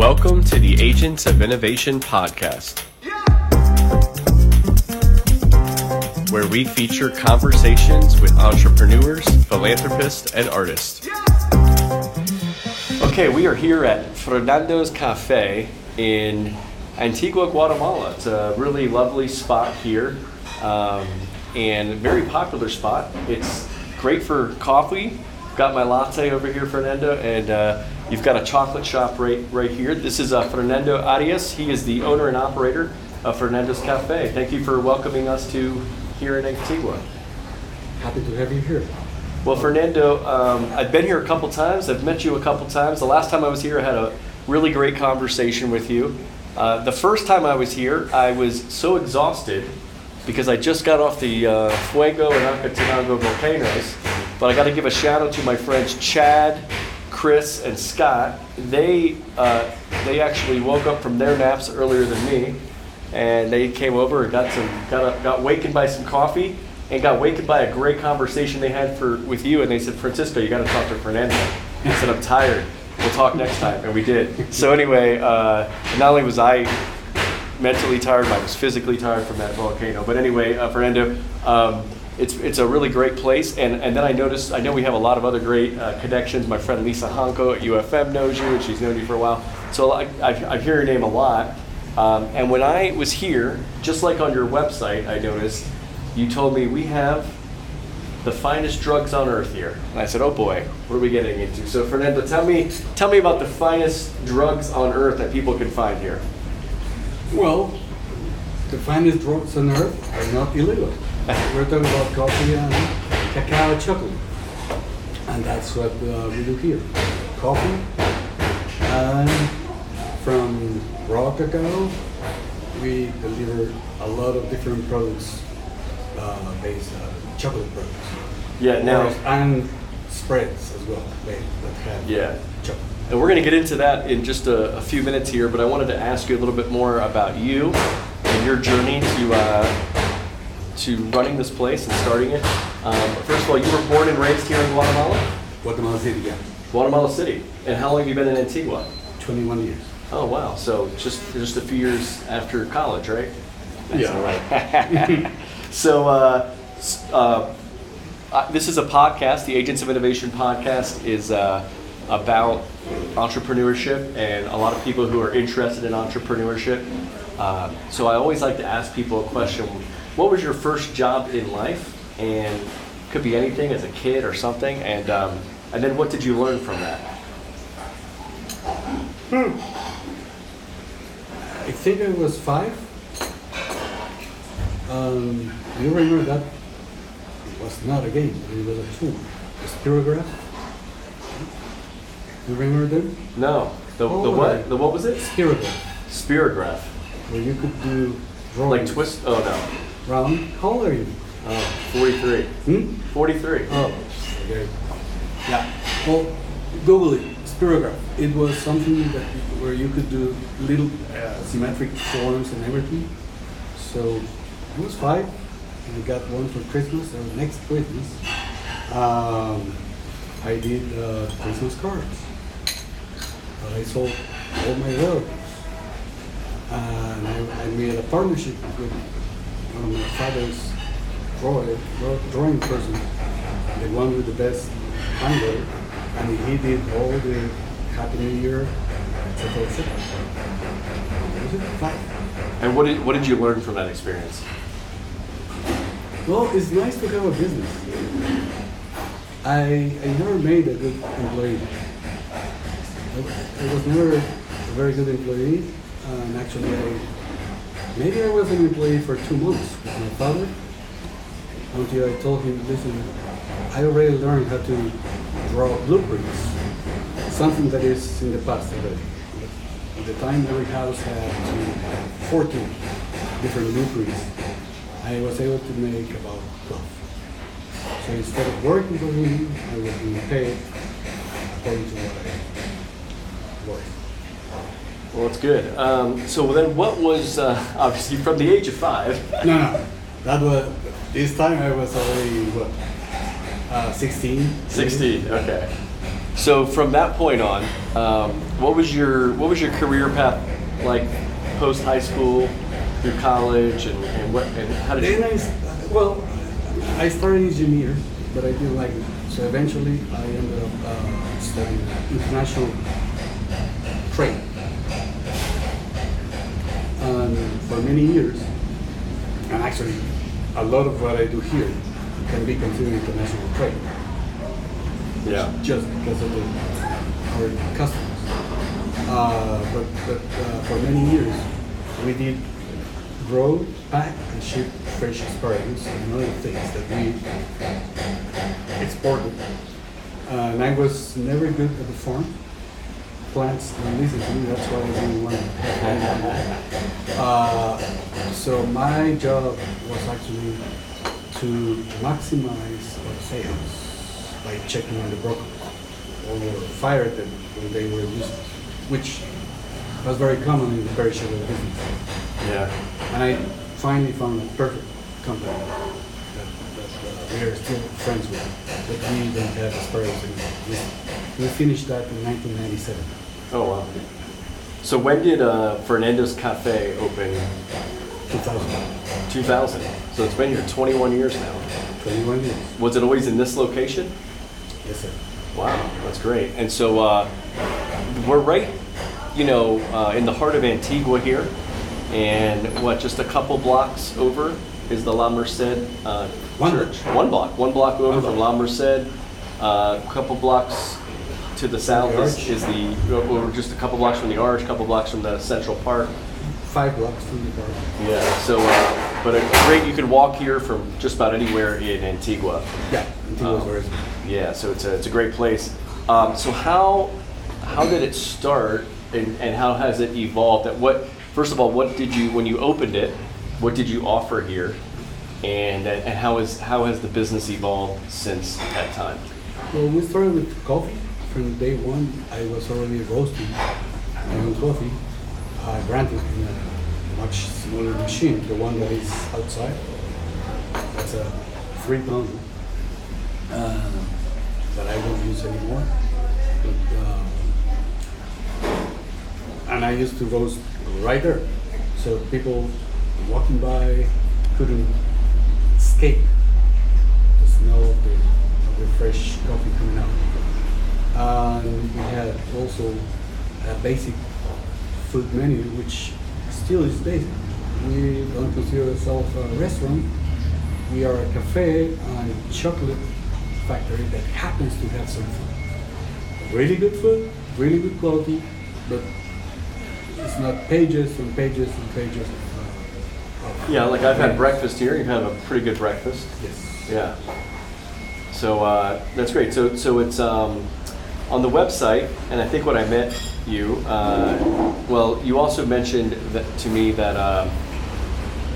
Welcome to the Agents of Innovation podcast, where we feature conversations with entrepreneurs, philanthropists, and artists. Okay, we are here at Fernando's Cafe in Antigua, Guatemala. It's a really lovely spot here um, and very popular spot. It's great for coffee. Got my latte over here, Fernando, and uh, you've got a chocolate shop right right here. This is uh, Fernando Arias. He is the owner and operator of Fernando's Cafe. Thank you for welcoming us to here in Antigua. Happy to have you here. Well, Fernando, um, I've been here a couple times. I've met you a couple times. The last time I was here, I had a really great conversation with you. Uh, the first time I was here, I was so exhausted because I just got off the uh, Fuego and Acatenango volcanoes. But I got to give a shout out to my friends Chad, Chris, and Scott. They uh, they actually woke up from their naps earlier than me, and they came over and got some got got wakened by some coffee and got wakened by a great conversation they had for with you. And they said, Francisco, you got to talk to Fernando. I said, I'm tired. We'll talk next time, and we did. So anyway, uh, not only was I mentally tired, I was physically tired from that volcano. But anyway, uh, Fernando, um, it's, it's a really great place. And, and then I noticed, I know we have a lot of other great uh, connections. My friend Lisa Hanko at UFM knows you, and she's known you for a while. So I, I, I hear your name a lot. Um, and when I was here, just like on your website, I noticed you told me we have the finest drugs on earth here. And I said, oh boy, what are we getting into? So Fernando, tell me, tell me about the finest drugs on earth that people can find here. Well, the finest drugs on earth are not illegal. We're talking about coffee and cacao chocolate. And that's what uh, we do here. Coffee and from raw cacao, we deliver a lot of different products uh, based on chocolate products. Yeah, now, and spreads as well that have Yeah. chocolate. and we're going to get into that in just a, a few minutes here, but I wanted to ask you a little bit more about you and your journey to uh, to running this place and starting it. Um, first of all, you were born and raised here in Guatemala, Guatemala City, yeah. Guatemala City. And how long have you been in Antigua? 21 years. Oh wow! So just just a few years after college, right? Yeah, right. so uh, uh, uh, this is a podcast. The Agents of Innovation podcast is uh, about entrepreneurship and a lot of people who are interested in entrepreneurship. Uh, so I always like to ask people a question: What was your first job in life? And could be anything as a kid or something. And um, and then what did you learn from that? Hmm. I think I was five. Um, do you remember that? It was not a game, it was a tool. A spirograph. Do you remember them? No. The, the Oh, what? right. The what was it? Spirograph, Spirograph. where you could do Like twist? Oh no. Round. How old are you? Oh, 43. Hmm? 43. Oh, okay. Yeah. Well, Google it. Spirograph. It was something that where you could do little uh, symmetric forms and everything. So I was five, and I got one for Christmas. Or next Christmas, um, I did uh, Christmas cards. I sold all my work. and I, I made a partnership with of my father's drawing, drawing person, the one with the best handle, and he did all the Happy New Year, etc. etc. Was it five? And what did, what did you learn from that experience? Well, it's nice to have a business. I, I never made a good employee. I, I was never a very good employee, and actually, I, maybe I was an employee for two months with my father until I told him, listen, I already learned how to draw blueprints, something that is in the past already. At the time, every house had 14 different blueprints. I was able to make about 12. So instead of working for him, I was being paid according to what I worked. Well, it's good. Um, so then, what was uh, obviously from the age of five? No, no, that was, this time I was already, what, uh, 16? 16. Okay. So from that point on, um, what was your what was your career path like post high school through college and, and what and how did Then you? I, well, I started engineer, but I didn't like it. So eventually, I ended up uh, studying international trade. And for many years, and actually, a lot of what I do here can be considered international trade, Yeah. just because of the, our customers. Uh, but but uh, for many years, we did grow, pack, and ship fresh asparagus and other things that we exported. Uh, and I was never good at the farm. Plants don't listen to me, that's why I didn't want to. Uh, so my job was actually to maximize our sales by checking on the brokers or fire them when they were useless, which was very common in the perishable business. Yeah. And I finally found a perfect company that, that uh, we are still friends with, but we don't have asparagus anymore. We, we finished that in 1997. Oh wow. So when did uh, Fernando's Cafe open? 2000. 2000. So it's been here 21 years now. 21 years. Was it always in this location? Yes, sir. Wow, that's great. And so uh, we're right, you know, uh, in the heart of Antigua here, and what, just a couple blocks over is the La Merced uh, One church. One block. One block over One from block. La Merced. A couple blocks to the south is, arch. is the, or just a couple blocks from the arch, a couple blocks from the Central Park. Five blocks from the park. Yeah. So, uh, but a great. You can walk here from just about anywhere in Antigua. Yeah, until it was Oh. Yeah, so it's a, it's a great place. Um, so how how did it start and, and how has it evolved? At what first of all, what did you when you opened it? What did you offer here? And and how is how has the business evolved since that time? Well, we started with coffee. From day one, I was already roasting my own coffee. I granted in a much smaller machine, the one that is outside. That's a three pound uh, that I don't use anymore. But, uh, and I used to roast right there, so people walking by couldn't escape the smell of the, of the fresh coffee coming out. And we had also a basic food menu, which still is basic. We don't consider ourselves a restaurant. We are a cafe and chocolate factory that happens to have some food. Really good food, really good quality, but it's not pages and pages and pages of. Uh, Yeah, like I've had breakfast here. You've had a pretty good breakfast. Yes. Yeah. So uh, that's great. So so it's um, on the website, and I think when I met you, uh, well, you also mentioned that, to me that um,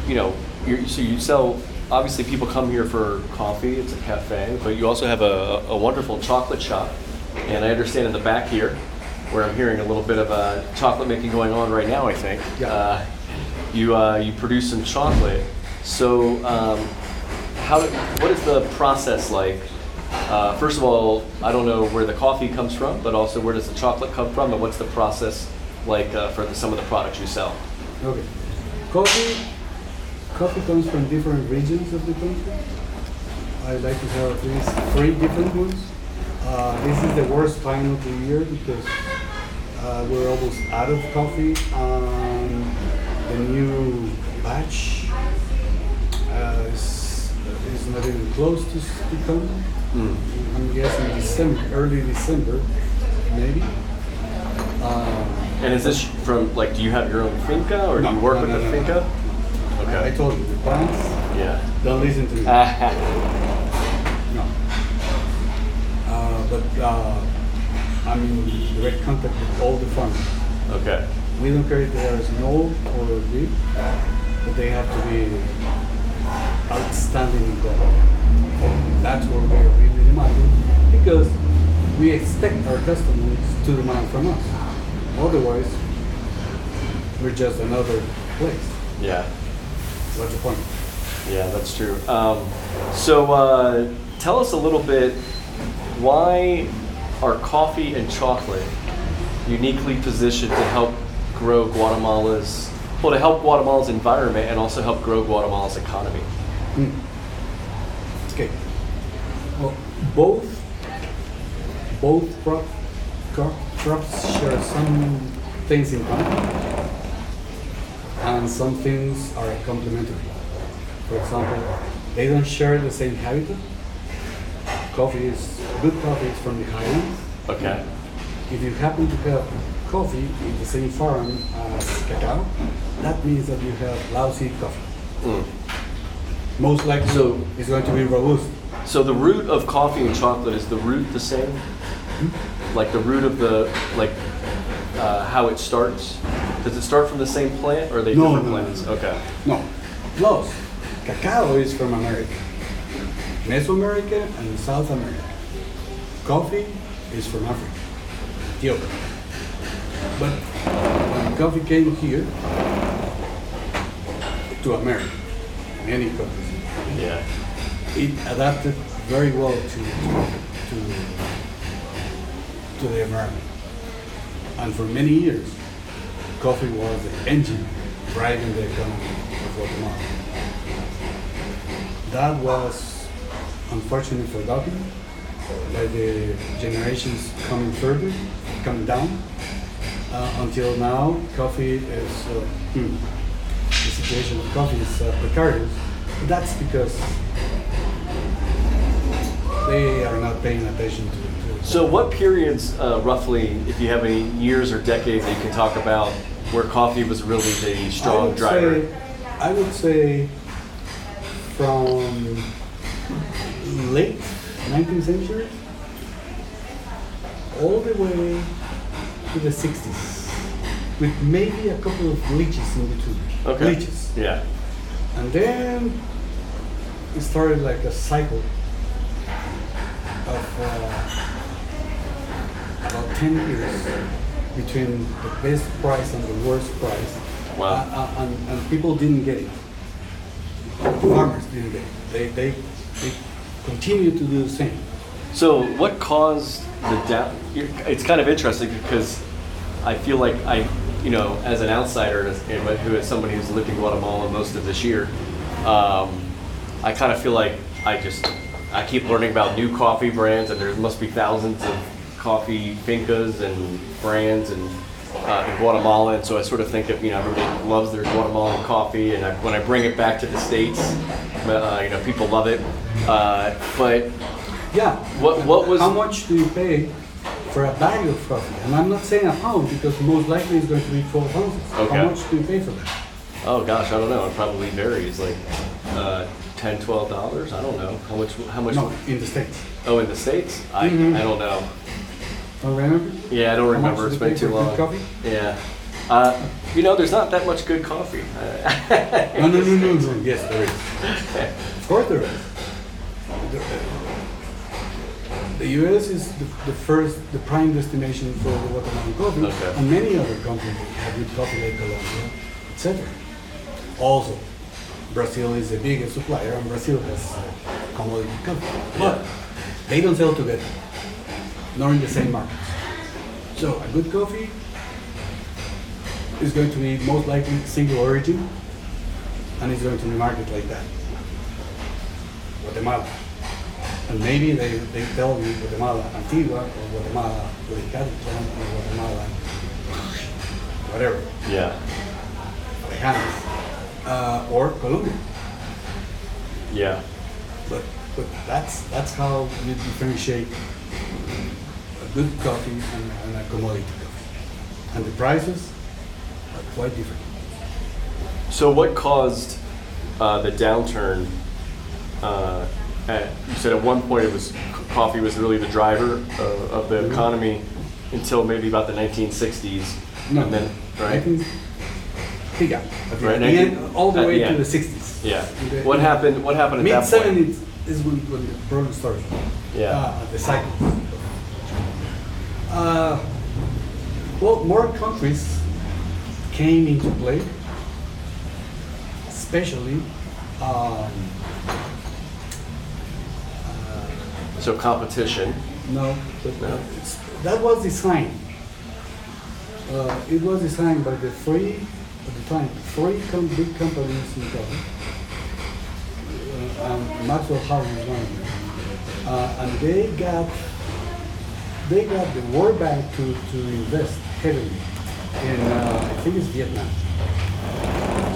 you know, you so you sell. Obviously, people come here for coffee. It's a cafe, but you also have a, a wonderful chocolate shop. And I understand in the back here, where I'm hearing a little bit of uh, chocolate making going on right now. I think. Yeah. Uh, you uh, you produce some chocolate. So um, how what is the process like? Uh, first of all, I don't know where the coffee comes from, but also where does the chocolate come from, and what's the process like uh, for the, some of the products you sell? Okay. Coffee, coffee comes from different regions of the country. I like to have at least three different ones. Uh, this is the worst time of the year because uh, we're almost out of coffee. Um, the new batch uh, is, is not even close to, to. Mm. I'm guessing December, early December, maybe. Um, And is this from like? Do you have your own finca, or do No, you work no, with no, the no, finca? I Okay. told you, the plants Yeah. don't listen to me. No. Uh, but uh, I'm in direct contact with all the farmers. okay. We don't care if they are small or big, but they have to be outstanding in quality. That's what we are really demanding because we expect our customers to demand from us. Otherwise, we're just another place. Yeah. What's the point? Yeah, that's true. Um, so uh, tell us a little bit why are coffee and chocolate uniquely positioned to help grow Guatemala's, well, to help Guatemala's environment and also help grow Guatemala's economy? Okay. Well, both both crop, crop, crops share some things in common, and some things are complementary. For example, they don't share the same habitat. Coffee is good coffee is from the highlands. Okay. If you happen to have coffee in the same farm as cacao, that means that you have lousy coffee. Mm. Most likely, So- it's going to be robust. So the root of coffee and chocolate is the root the same? Like the root of the like uh, how it starts? Does it start from the same plant or are they No, different no, no, plants? no. Okay. No. Plus, cacao is from America, Mesoamerica and South America. Coffee is from Africa, Ethiopia. But when coffee came here to America, many countries, Yeah. It adapted very well to, to, to the environment. And for many years, coffee was the engine driving the economy of Guatemala. That was unfortunately forgotten by the generations coming further, coming down. Uh, until now, coffee is, uh, hmm, the situation of coffee is uh, precarious. That's because they are not paying attention to it. So what periods uh, roughly, if you have any years or decades that you can talk about where coffee was really the I strong would driver? Say, I would say from late 19th century all the way to the 60s, with maybe a couple of leeches in between. Okay. Leeches. Yeah. And then it started like a cycle of uh, about 10 years between the best price and the worst price. Wow. Uh, uh, and, and people didn't get it. Farmers didn't get it. They, they, they continue to do the same. So what caused the you're- It's kind of interesting because I feel like I, you know, as an outsider as- and who is somebody who's lived in Guatemala most of this year, um, I kind of feel like I just I keep learning about new coffee brands and there must be thousands of coffee fincas and brands and uh, in Guatemala, and so I sort of think that you know everybody loves their Guatemalan coffee, and I, when I bring it back to the states, uh, you know people love it. Uh, but Yeah. What- what was- How much do you pay for a bag of coffee? And I'm not saying a pound because most likely it's going to be four pounds. Okay. How much do you pay for that? Oh gosh, I don't know. It probably varies, like uh, 10 12 dollars. I don't know how much. How much? No, in the States. Oh, in the states, I Mhm. I don't know. Don't remember? Yeah, I don't How much remember. It's do been pay too for good long. coffee? Yeah. Uh, you know, there's not that much good coffee. No, no, no, no, no. Yes, there is. Of course there is. The, the U.S. is the, the first, the prime destination for the Guatemalan coffee, Okay. and many other countries have good coffee like Colombia, etc. Also, Brazil is the biggest supplier, and Brazil has uh, commodity coffee, but they don't sell together, nor in the same markets. So a good coffee is going to be most likely single origin, and it's going to be marketed like that. Guatemala. And maybe they, they tell you Guatemala Antigua or Guatemala Huaycatán or Guatemala whatever, yeah. Lejanas, uh, or Colombia. Yeah. But, but that's, that's how you differentiate a good coffee and, and a commodity coffee. And the prices are quite different. So what caused uh, the downturn? Uh, at, you said at one point it was coffee was really the driver uh, of the Mhm. economy until maybe about the 1960s, No, and then right. Yeah, at the Right, end, 19 all the at way the to end. the 60s. Yeah. The- What happened? What happened at Mid that point? 70s is when, when the problem started. Yeah. Uh, the cycle. Uh, well, more countries came into play, especially um, uh, So competition. No, but No. it's- that was designed. Uh, it was designed by the three, at the time, three com- big companies in. Uh, and Maxwell House was one of them. Uh, and they got, they got the World Bank to, to invest heavily in, uh, I think it's Vietnam.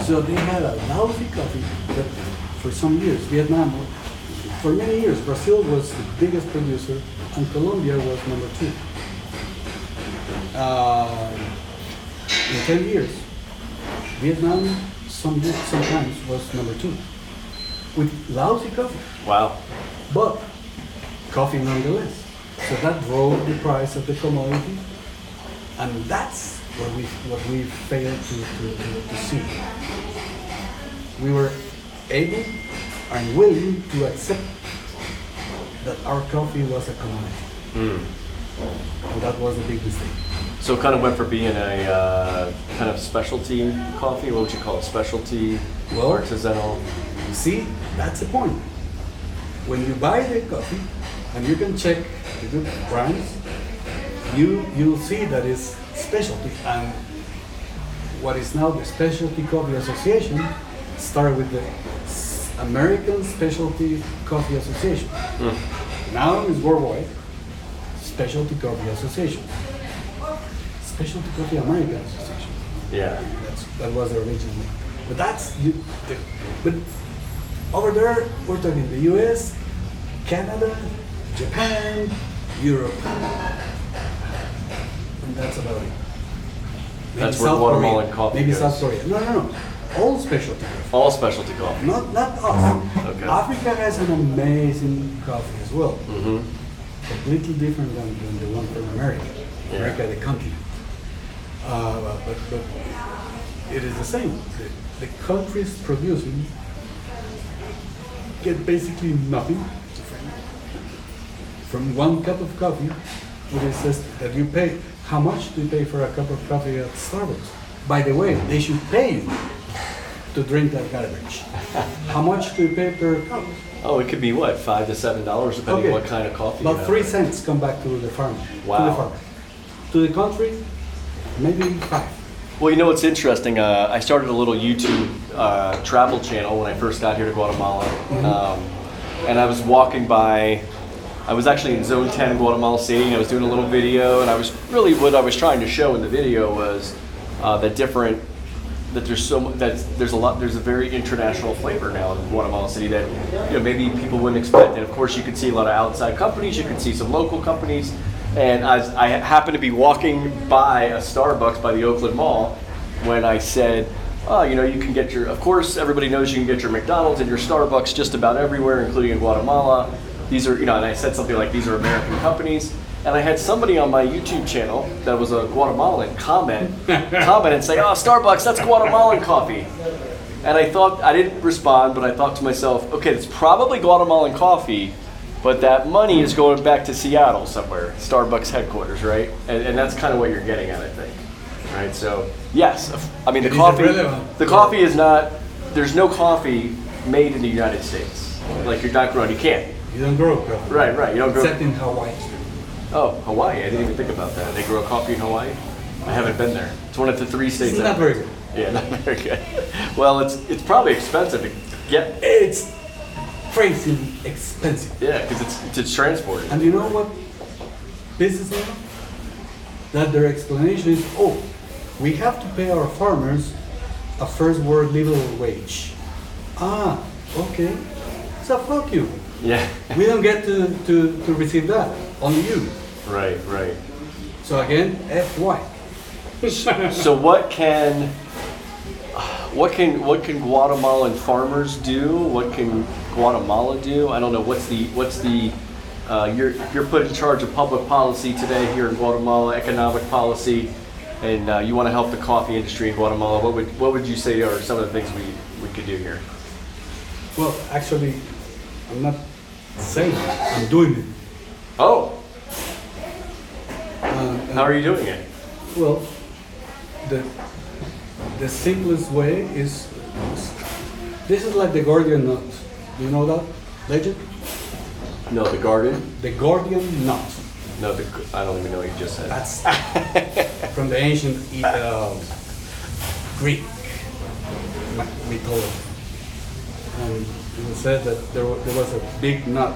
So they had a lousy coffee, but for some years, Vietnam, for many years, Brazil was the biggest producer and Colombia was number two. Uh, in 10 years, Vietnam some, sometimes was number two with lousy coffee, Wow. but coffee nonetheless. So that drove the price of the commodity, and that's what we what we failed to, to, to, to see. We were able and willing to accept that our coffee was a commodity, Mm. And that was a big mistake. So it kind of went for being a uh, kind of specialty coffee. What would you call it? Specialty, Well- artisanal. See, that's the point. When you buy the coffee, and you can check the good brands, you you'll see that it's specialty. And what is now the Specialty Coffee Association started with the American Specialty Coffee Association. Now it's worldwide Specialty Coffee Association. Specialty Coffee American Association. Yeah. That's, that was the original name. But that's you, the, but over there we're talking the U.S., Canada, Japan, Europe, and that's about it. Maybe That's where South Guatemalan Korea. coffee Maybe goes. South Korea. No, no, no. All specialty coffee. All specialty coffee. Not not us. Okay. Africa has an amazing coffee as well. hmm Completely different than, than the one from America. Yeah. America, the continent. Uh, but, but it is the same. The, the countries producing get basically nothing from one cup of coffee. What it says that you pay. How much do you pay for a cup of coffee at Starbucks? By the way, they should pay you to drink that garbage. How much do you pay per cup? Oh, it could be what five to seven dollars depending Okay. on what kind of coffee. you About have. three cents come back to the farmer. To the Wow. farmer. To the country, maybe five. Well, you know what's interesting? Uh, I started a little YouTube uh, travel channel when I first got here to Guatemala, um, and I was walking by. I was actually in Zone 10 Guatemala City, and I was doing a little video, and I was really what I was trying to show in the video was uh, that different that there's so that there's a lot there's a very international flavor now in Guatemala City that you know maybe people wouldn't expect. And of course, you could see a lot of outside companies, you could see some local companies, and I, I happened to be walking by a Starbucks by the Oakland Mall when I said. Oh, you know, you can get your. Of course, everybody knows you can get your McDonald's and your Starbucks just about everywhere, including in Guatemala. These are, you know, and I said something like, "These are American companies." And I had somebody on my YouTube channel that was a Guatemalan comment, comment and say, "Oh, Starbucks, that's Guatemalan coffee." And I thought I didn't respond, but I thought to myself, "Okay, it's probably Guatemalan coffee, but that money is going back to Seattle somewhere, Starbucks headquarters, right?" And, and that's kind of what you're getting at, I think. Right. So yes, I mean the It is coffee. The coffee is not. There's no coffee made in the United States. Like you're not growing. You can't. You don't grow coffee. Right. Right. You don't grow. Except in Hawaii. Oh, Hawaii. I didn't even think about that. They grow coffee in Hawaii? I haven't been there. It's one of the three states. It's not very good. Yeah, not very good. Well, it's it's probably expensive to get. It's crazy expensive. Yeah, because it's it's transported. And you know what off? That their explanation is, oh, we have to pay our farmers a first world living wage. Ah, okay. So fuck you. Yeah. We don't get to, to, to receive that. Only you. right. Right. So again, FY. So what can what can what can Guatemalan farmers do? What can Guatemala do? I don't know. What's the what's the uh, you're you're put in charge of public policy today here in Guatemala, economic policy, and uh, you want to help the coffee industry in Guatemala. What would what would you say are some of the things we, we could do here? Well, actually, I'm not it. I'm doing it. Oh, Uh, how are you doing it? Well, the the simplest way is this is like the Gordian knot. Do you know that legend? No, the garden. The Gordian knot. No, the, I don't even know what you just said. That's from the ancient um, Greek my- mythology. And it was said that there, wa- there was a big nut,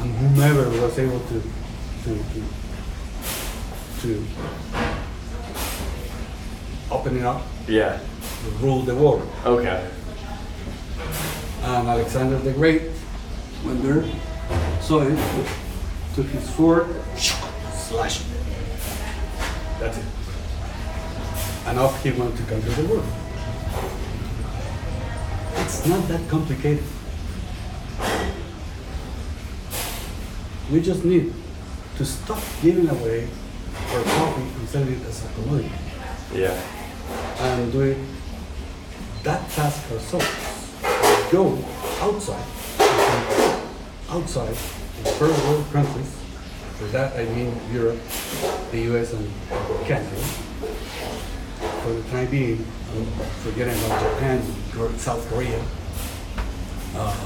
and whomever was able to to to, to open it up Yeah. ruled the world. Okay. And Alexander the Great went there, saw it, took his sword, slashed it. That's it. And off he went to conquer the world. It's not that complicated. We just need to stop giving away our coffee and selling it as a commodity Yeah. and do that task ourselves. Go outside, outside in first world countries. For that I mean Europe, the US, and Canada. For the time being, forgetting about Japan, Kor- South Korea. Uh,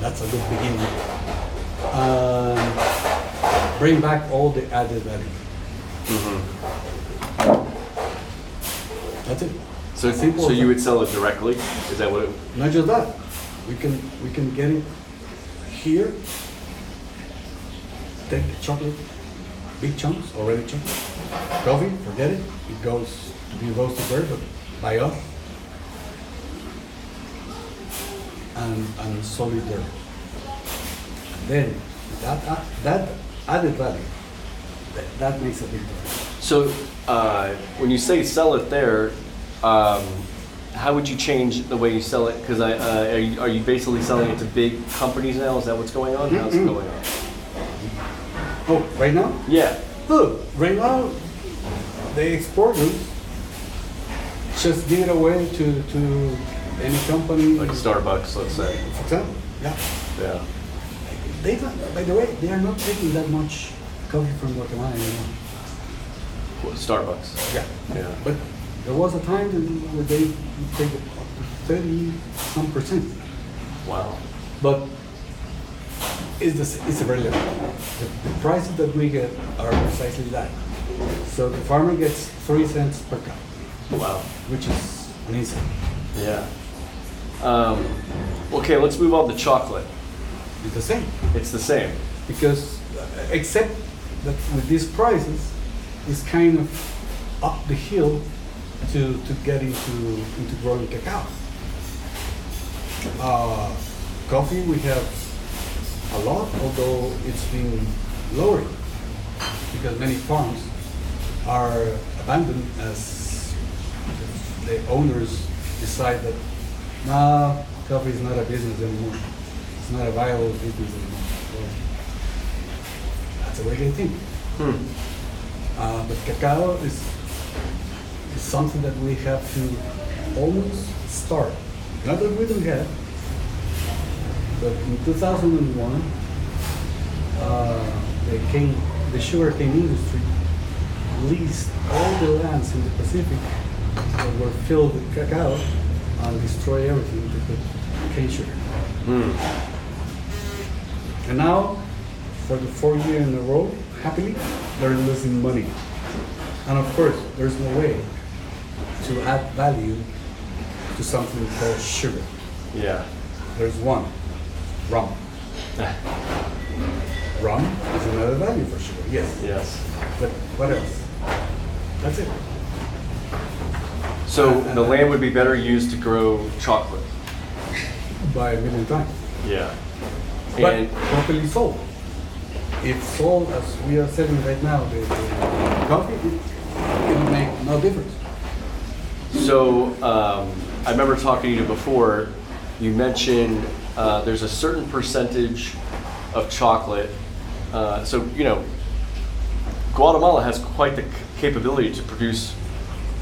that's a good beginning. And bring back all the added value. That's it. So, so you would sell it directly? Is that what it? Not just that, we can, we can get it here, take the chocolate, big chunks, already chocolate. Coffee, forget it, it goes to be roasted there, but us. And, and sold it there. Then, that, uh, that added value, that, that makes a big difference. So, uh, when you say sell it there, um, how would you change the way you sell it? Because I, uh, are, you, are you basically selling it to big companies now? Is that what's going on? How's it going on? Oh, right now? Yeah. Look, right now, they export exporters just give it away to, to any company. Like Starbucks, let's say. For example, yeah. Yeah. They don't, by the way, they are not taking that much coffee from Guatemala anymore. What, Starbucks. Yeah. Yeah. But there was a time when they would take up to thirty some percent. Wow. But it's the, it's irrelevant. The, the prices that we get are precisely that. So the farmer gets three cents per cup. Wow. which is amazing. Yeah. Um, okay, let's move on to chocolate. It's the same It's the same. because, uh, except that with these prices, it's kind of up the hill to, to get into into growing cacao. Uh, coffee we have a lot, although it's been lowering because many farms are abandoned as the owners decide that nah, coffee is not a business anymore. It's not a viable business anymore. Well, that's the way they think. Hmm. Uh, but cacao is, is something that we have to almost start. Not that we don't have, but in 2001, uh, the, cane, the sugar cane industry leased all the lands in the Pacific that were filled with cacao and destroy everything to put cane sugar. Hmm. And now, for the fourth year in a row, happily, they're losing money. And of course, there's no way to add value to something called sugar. Yeah. There's one, rum. Rum is another value for sugar, yes. yes. But what else? That's it. So the land would be better used to grow chocolate. By a million times. Yeah. But And properly sold. If sold as we are selling right now, the, the coffee, it, will make no difference. so um, I remember talking to you before. You mentioned uh, there's a certain percentage of chocolate. Uh, so you know, Guatemala has quite the c- capability to produce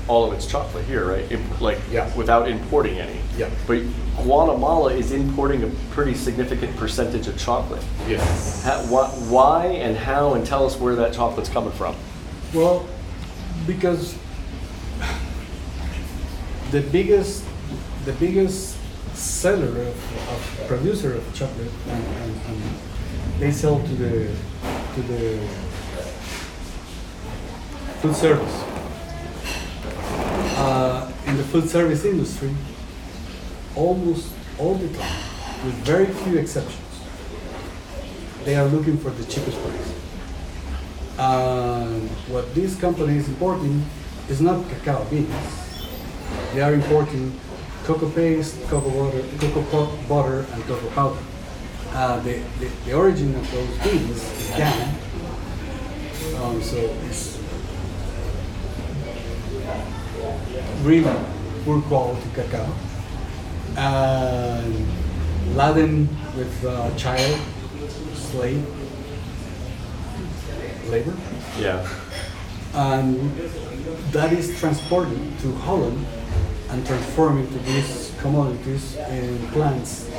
all of its chocolate here, right? Like Yeah. without importing any. Yeah. But Guatemala is importing a pretty significant percentage of chocolate. Yes. Ha- why and how, and tell us where that chocolate's coming from. Well, because the biggest, the biggest seller of, of producer of chocolate, and, and, and they sell to the to the food service. Uh, in the food service industry, almost all the time, with very few exceptions, they are looking for the cheapest price. And what this company is importing is not cacao beans. They are importing cocoa paste, cocoa butter, cocoa butter, and cocoa powder. Uh, the, the, the origin of those beans is Ghana. Um, so it's really poor quality cacao. And laden with uh, child slave labor. Yeah. And that is transported to Holland and transformed into these commodities in plants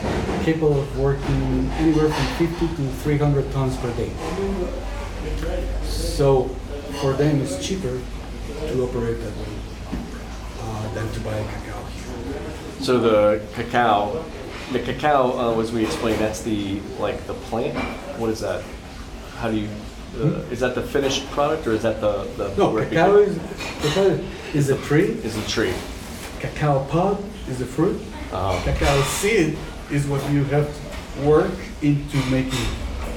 capable of working anywhere from 50 to 300 tons per day. So for them it's cheaper to operate that way than to buy cacao here. So the cacao, the cacao, uh, as we explained, that's the like the plant. What is that? How do you? Uh, is that the finished product or is that the the? No, cacao is, cacao is a tree, is a tree. cacao pod is a fruit, Uh-huh. cacao seed is what you have to work into making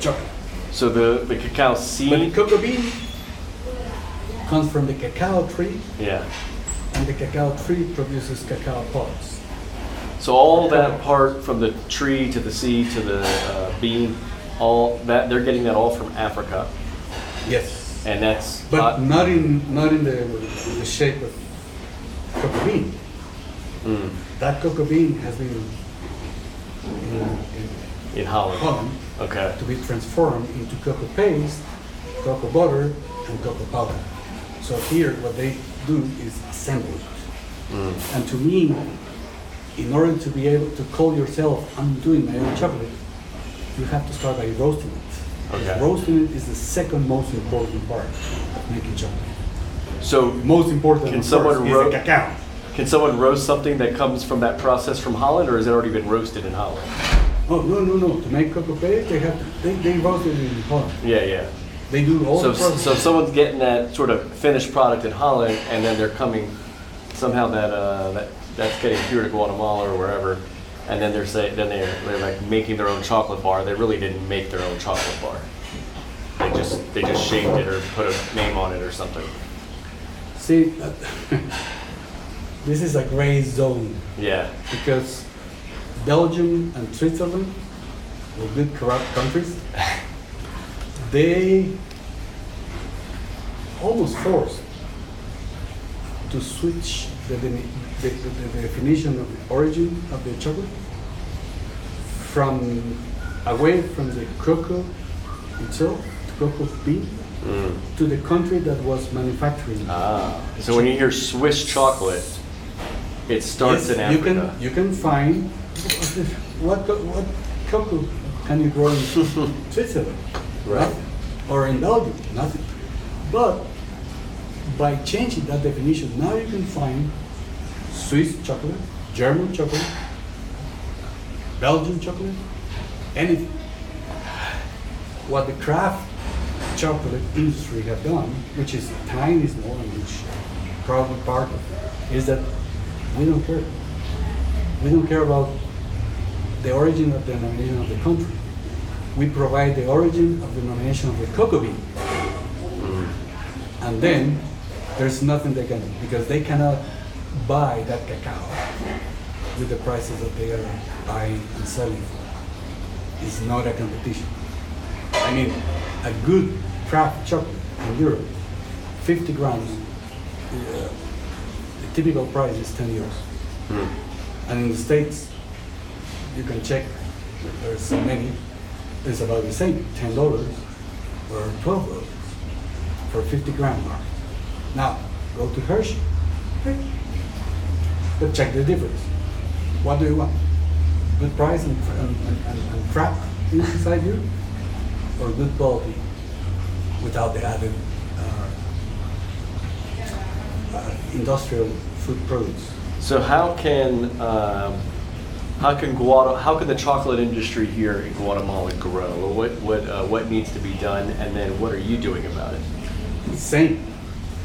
chocolate. So the the cacao seed But the cocoa bean comes from the cacao tree, Yeah. And the cacao tree produces cacao pods. So all that part from the tree to the seed to the uh, bean, all that they're getting that all from Africa, Yes. and that's But not- not in not in the, the shape of cocoa bean. mm, That cocoa bean has been in, in in Holland. Holland Okay. to be transformed into cocoa paste, cocoa butter, and cocoa powder. So here, what they do is Mm. And to me, in order to be able to call yourself, I'm doing my own chocolate, you have to start by roasting it. Okay. Roasting it is the second most important part of making chocolate. So Most important, Can someone course, is the cacao. can someone roast something that comes from that process from Holland, or has it already been roasted in Holland? Oh no no no! To make cocoa paste, they have to they, they roast it in Holland. Yeah, yeah. They do all So, the process. so if someone's getting that sort of finished product in Holland, and then they're coming, somehow that, uh, that, that's getting here to Guatemala or wherever, and then they're saying, then they're, they're like making their own chocolate bar, they really didn't make their own chocolate bar. They just, they just shaped it or put a name on it or something. See, uh, this is a gray zone Yeah, because Belgium and Switzerland, were good corrupt countries, they almost forced to switch the, the, the, the definition of the origin of the chocolate from away from the cocoa itself, the cocoa bean, Mm. to the country that was manufacturing. ah, so when you hear Swiss chocolate, it starts Yes, in You can, you can find, what, what cocoa can you grow in Switzerland? Right. Nothing. Or in Belgium, nothing. But by changing that definition, now you can find Swiss chocolate, German chocolate, Belgian chocolate, anything. What the craft chocolate industry have done, which is tiny small and which probably part of it, is that we don't care. We don't care about the origin of the denomination of the country. We provide the origin of the denomination of the cocoa bean. And then there's nothing they can do because they cannot buy that cacao with the prices that they are buying and selling for. It's not a competition. I mean, a good craft chocolate in Europe, 50 grams, uh, the typical price is 10 euros. Mm. And in the States, you can check, there's so many, it's about the same, $10 or $12 for 50 gram. Now, go to Hershey. But check the difference. What do you want? Good price and, and, and, and crap inside you? Or good quality without the added uh, uh, industrial food products? So how can um, how can Guatemala, how can the chocolate industry here in Guatemala grow? What what uh, what needs to be done, and then what are you doing about it? Same.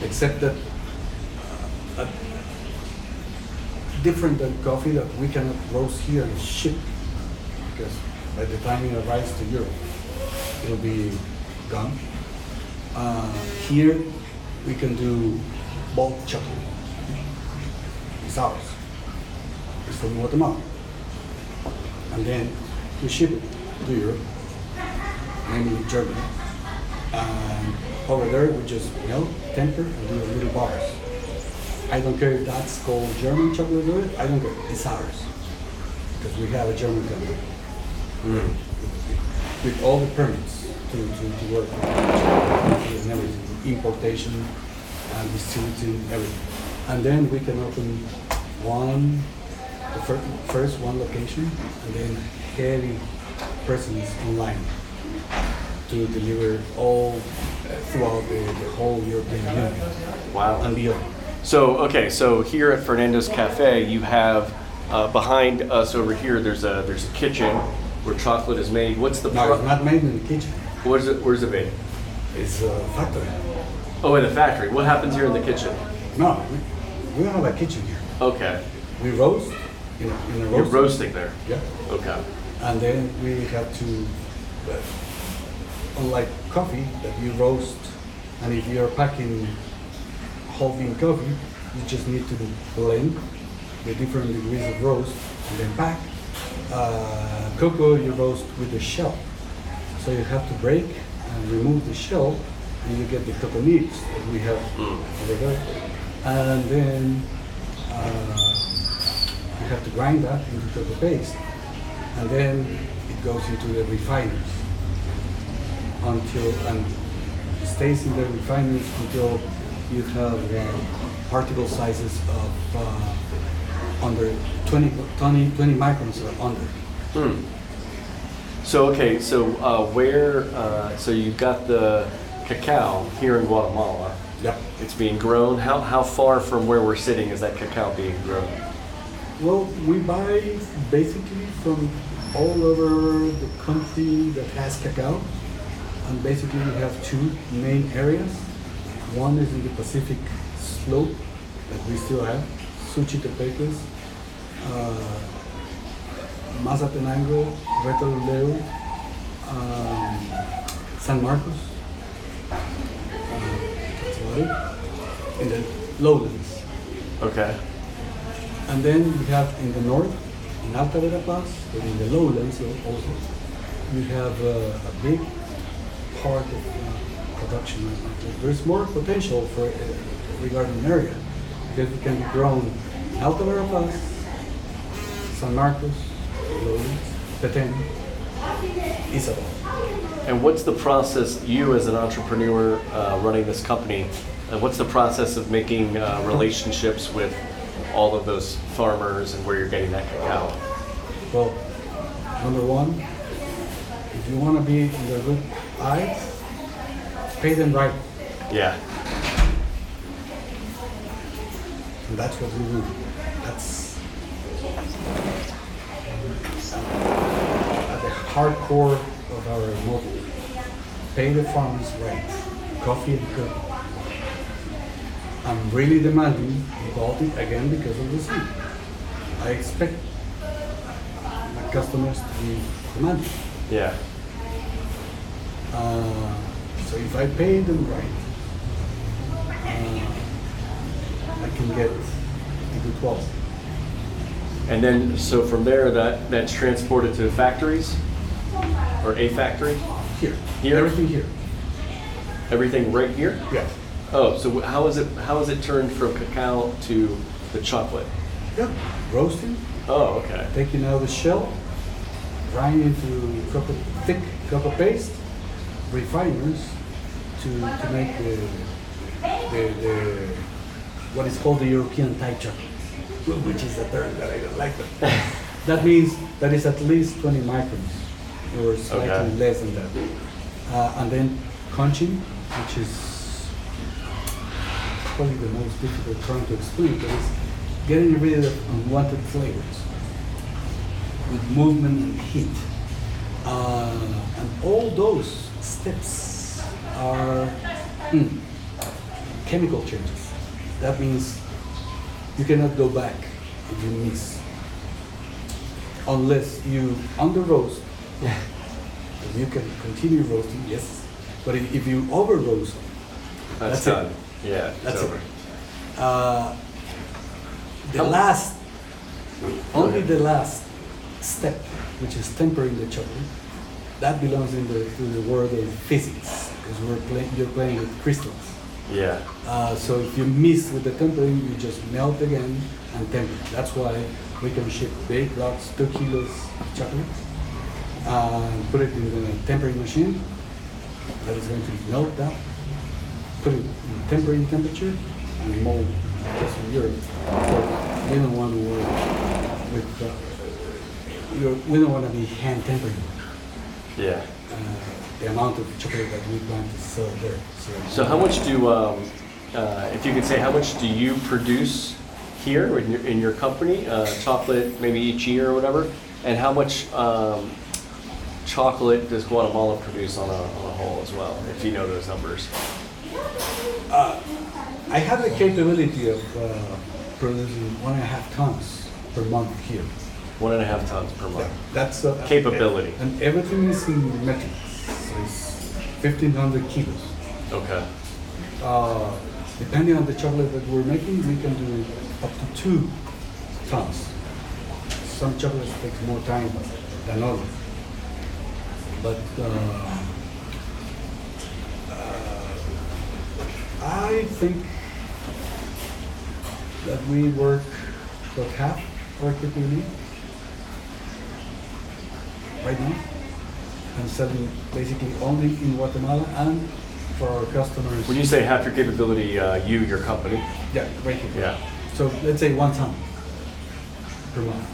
except that uh, different than coffee that we cannot roast here and ship because by the time it arrives to Europe, it'll be gone. Uh, here we can do bulk chocolate. It's ours. It's from Guatemala. And then we ship it to Europe, mainly Germany. And over there we just melt, temper, and do little bars. I don't care if that's called German chocolate or it, I don't care. It's ours. Because we have a German company mm. with all the permits to, to, to work and everything, importation and distributing everything. And then we can open one, the fir- first one location, and then heavy presence online to deliver all uh, throughout the, the whole European Union Wow. and beyond. So, okay, so here at Fernando's Kaffee, you have uh, behind us over here. There's a there's a kitchen where chocolate is made. What's the No, pro- it's not made in the kitchen. Where's it? Where's it made? It's a factory. Oh, in the factory. What happens here in the kitchen? No, we, we don't have a kitchen here. Okay, We roast in in a you're roast. roasting there. Yeah. Okay. And then we have to, uh, unlike coffee that you roast, and if you're packing whole bean coffee, you just need to blend the different degrees of roast and then pack. Uh, cocoa you roast with the shell, so you have to break and remove the shell, and you get the cocoa nibs that we have over there. And then uh, you have to grind that into cocoa paste and then it goes into the refiners until and stays in the refiners until you have uh, particle sizes of uh, under 20, 20, 20 microns or under. Hmm. So okay, so uh, where? Uh, so you've got the cacao here in Guatemala. Yep. It's being grown. How how far from where we're sitting is that cacao being grown? Well, we buy basically from all over the country that has cacao, and basically we have two main areas. One is in the Pacific slope that we still have, Suchitepéquez, uh, Mazatenango, Retalhuleu, um, San Marcos. Uh. In the lowlands. Okay. And then we have in the north, in Alta Verapaz, but in the lowlands also, we have uh, a big part of uh, production. There's more potential for uh, regarding area because it can be grown in Alta Verapaz, San Marcos, lowlands, Petén, Izabal. And what's the process? You as an entrepreneur uh, running this company, uh, what's the process of making uh, relationships with all of those farmers and where you're getting that cacao? Well, number one, if you want to be in their good eyes, pay them right. Yeah. And that's what we do. That's at the hardcore of our model. Pay the farmers right. Coffee and cocoa. I'm really demanding about it again because of the seed. I expect my customers to be demanding. Yeah. Uh, so if I pay them right, uh, I can get into 12. And then, so from there, that that's transported to factories or a factory. Here. Here? Everything here. Everything right here. Yeah. Oh, so how is it? How is it turned from cacao to the chocolate? Yeah. Roasting, Oh, okay. taking out the shell, grinding into cocoa, thick cocoa paste, refiners to, to make the, the, the, what is called the European type chocolate, which is a term that I don't like. But that means that is at least 20 microns or slightly Okay. less than that. Uh, and then conching, which is probably the most difficult term to explain, but it's getting rid of unwanted flavors with movement and heat. Uh, and all those steps are mm, chemical changes. That means you cannot go back if you miss, unless you under roast. yeah. you can continue roasting, yes, but if, you over roast, That's, That's it. Yeah, it's That's it. over. uh, the last, only the last step, which is tempering the chocolate, that belongs in the, to the world of physics, because we're playing, you're playing with crystals. Yeah. Uh, so if you miss with the tempering, you just melt again and temper. That's why we can ship big blocks, two kilos of chocolate, uh, put it in the tempering machine. That is going to melt that, put it in tempering temperature, and mold just in Europe. But we don't want to work with, uh, we don't want to be hand tempering Yeah. uh, the amount of chocolate that we plan to sell there. So how much do, um, uh, if you could say, how much do you produce here in your, in your company, uh, chocolate maybe each year or whatever? And how much um, chocolate does Guatemala produce on a, on a whole as well, if you know those numbers? I have the capability of uh, producing one and a half tons per month here. One and a half tons per month. That's uh, Capability. and everything is in metric. So it's 1,500 kilos. Okay. Uh, depending on the chocolate that we're making, we can do up to two tons. Some chocolates take more time than others. But uh, I think that we work about half our capability right now and selling basically only in Guatemala and for our customers. When you say half your capability, uh, you, your company? Yeah, right here. Yeah. So let's say one ton per month.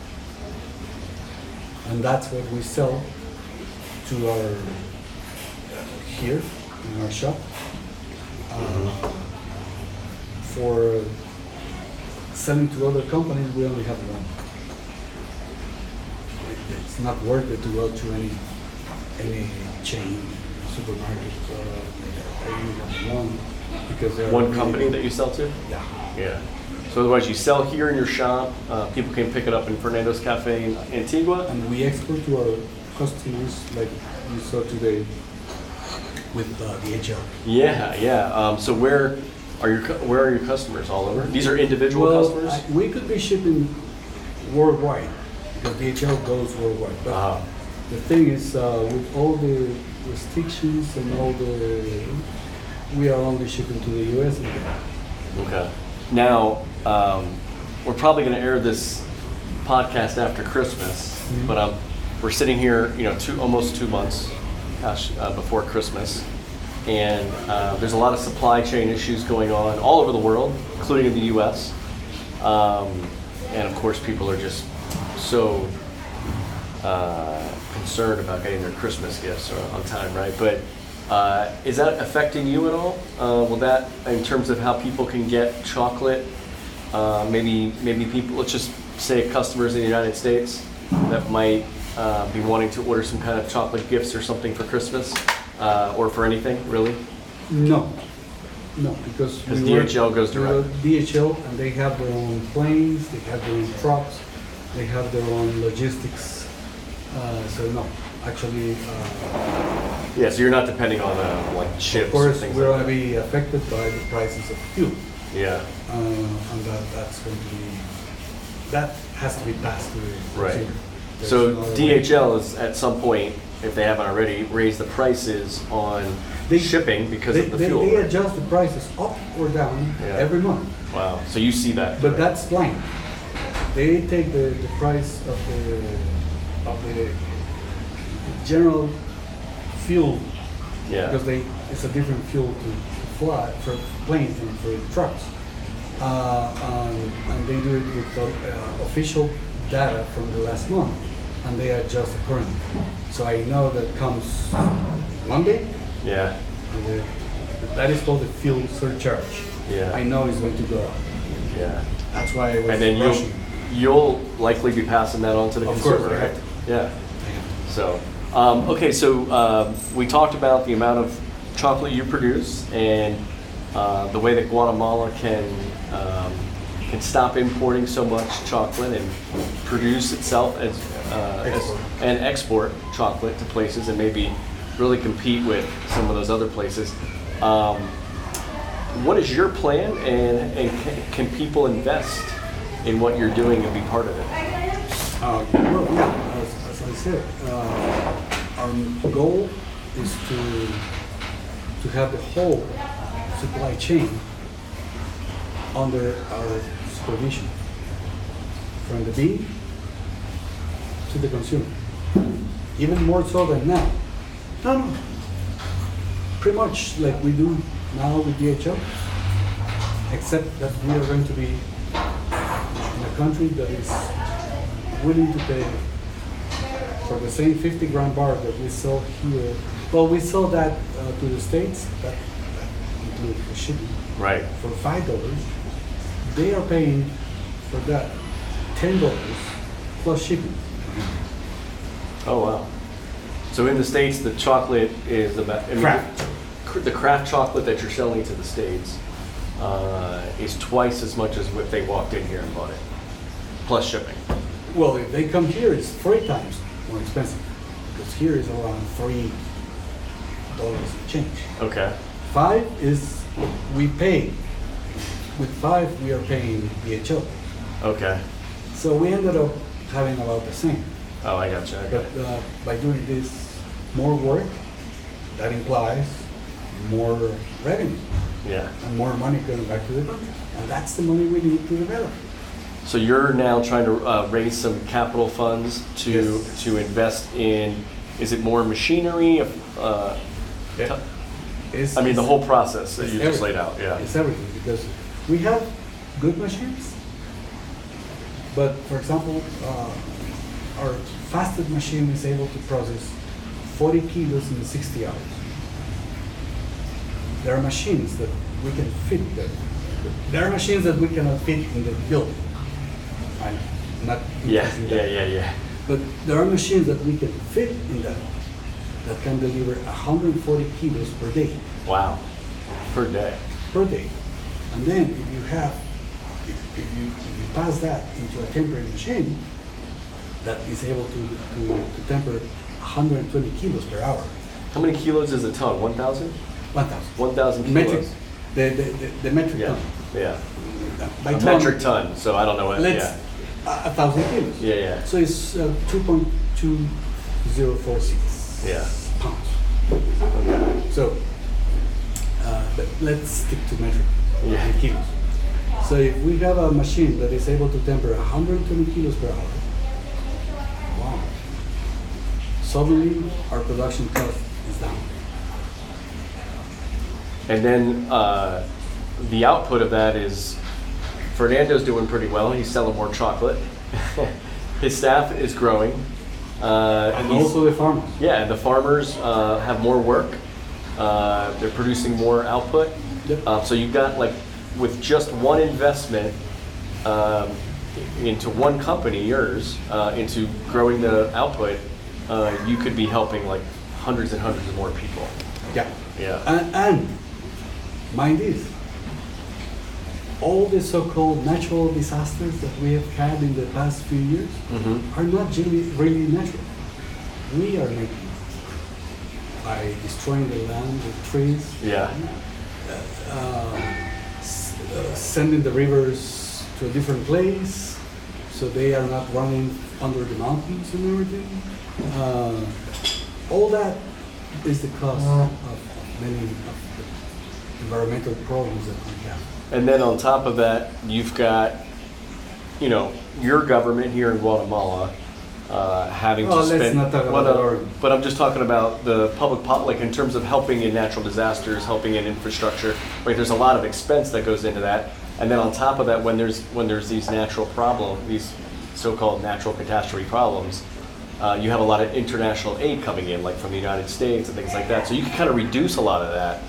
And that's what we sell to our, uh, here in our shop. Uh, For selling to other companies, we only have one. It- It's not worth it to go to any, any chain supermarket, uh, I only have one because they're. One really- company that you sell to? Yeah. Yeah. So otherwise you sell here in your shop, uh, people can pick it up in Fernando's Kaffee in Antigua? And we export to our customers, like you saw today with uh, HR. Yeah, yeah. Um, so where are your cu- where are your customers all over? These are individual Well, customers. I- we could be shipping worldwide because DHL goes worldwide. But Uh-huh. the thing is, uh, with all the restrictions and all the, we are only shipping to the US. and Canada. Okay. Now um, we're probably going to air this podcast after Christmas, Mhm. but um, we're sitting here, you know, two almost two months uh, before Christmas, and uh, there's a lot of supply chain issues going on all over the world, including in the U.S. Um, and of course, people are just so uh, concerned about getting their Christmas gifts on time, right? But uh, is that affecting you at all? Uh, will that, in terms of how people can get chocolate, uh, maybe maybe people, let's just say customers in the United States that might uh, be wanting to order some kind of chocolate gifts or something for Christmas uh, or for anything, really? No, no, because. Because we DHL goes we direct. DHL, and they have their own planes, they have their own trucks, they have their own logistics. Uh, So no, actually, uh, Yeah, so you're not depending on uh, like chips Of or course, things we're like going to that. be affected by the prices of fuel, Yeah, uh, and that, that's going to be, that has to be passed to the right. consumer. So no other way. DHL is at some point, if they haven't already, raised the prices on They- shipping because They, of the they, fuel. they right? adjust the prices up or down Yeah. every month, Wow, so you see that? but that's blind. They take the, the price of the, of the general fuel, Yeah. because they, it's a different fuel to fly, for planes and for trucks. Uh, um, and they do it with uh, official data from the last month, and they are just accordingly. So I know that comes Monday, Yeah, and the, that is called the fuel surcharge. Yeah. I know it's going to go up. yeah. That's why I was And then you'll, rushing. you'll likely be passing that on to the Of course, consumer, right? have. Yeah. So, um, okay, so um, we talked about the amount of chocolate you produce, and uh, the way that Guatemala can um, can stop importing so much chocolate and produce itself as, uh, and export chocolate to places and maybe really compete with some of those other places. Um, what is your plan, and, and can, can people invest in what you're doing and be part of it? Uh, well, yeah, as, as I said, uh, our goal is to to have the whole supply chain under our supervision, from the bee to the consumer, even more so than now. No, no, pretty much like we do now with DHL, except that we are going to be in a country that is willing to pay for the same 50 gram bar that we sell here. Well, we sell that uh, to the States, that, that includes the shipping, Right. for $5. They are paying for that $10 plus shipping. Oh wow. So in the states, the chocolate is about I mean, Kraft. cr- The craft chocolate that you're selling to the states uh, is twice as much as if they walked in here and bought it, plus shipping. Well, if they come here, it's three times more expensive because here is around $3 a change. Okay. Five is we pay. With five, we are paying DHL. Okay. So we ended up having about the same. Oh, I got you. But Okay. uh, by doing this more work, that implies more revenue Yeah. and more money going back to the country. And that's the money we need to develop. So you're now trying to uh, raise some capital funds to Yes. to invest in. Is it more machinery? Uh, Yeah. It's, I mean, the whole process that it's you just laid out. Yeah. It's everything because we have good machines, but for example, uh, our fastest machine is able to process 40 kilos in 60 hours. There are machines that we can fit there. There are machines that we cannot fit in the building. I'm not Yeah. Yeah. Yeah. Yeah. But there are machines that we can fit in that that can deliver 140 kilos per day Wow. Per day. per day. And then if you have, if, if you, if you pass that into a tempering machine that is able to, to, to temper 120 kilos per hour, How many kilos is a ton? 1,000? 1,000. 1,000 kilos. Metric, the, the, the, the metric Yeah. ton. Yeah. By A ton, metric ton. So I don't know what. Let's, yeah. a, a thousand kilos. Yeah. Yeah. So it's uh, 2.2046 Yeah. pounds. Okay. So, uh, but let's stick to metric Yeah. kilos. So if we have a machine that is able to temper 120 kilos per hour, wow. Suddenly our production cost is down. And then uh, the output of that is Fernando's doing pretty well. He's selling more chocolate. His staff is growing. Uh, And also the farmers. yeah, and the farmers uh, have more work. Uh, they're producing more output. Yep. Uh, so you've got like with just one investment um, into one company, yours, uh, into growing the output, uh, you could be helping like hundreds and hundreds of more people. Yeah. Yeah. And, and mind this, all the so-called natural disasters that we have had in the past few years Mhm. are not really, really natural. We are making it by destroying the land, the trees, Yeah. uh, s- uh, sending the rivers to a different place so they are not running under the mountains and everything. Uh, all that is the cause of many of the environmental problems that we have. And then on top of that, you've got, you know, your government here in Guatemala uh, having Oh, to let's spend. not talk about no, our- But I'm just talking about the public, po- like in terms of helping in natural disasters, helping in infrastructure. Right, there's a lot of expense that goes into that. And then on top of that, when there's when there's these natural problem, these so-called natural catastrophe problems, uh, you have a lot of international aid coming in, like from the United States and things like that. So you can kind of reduce a lot of that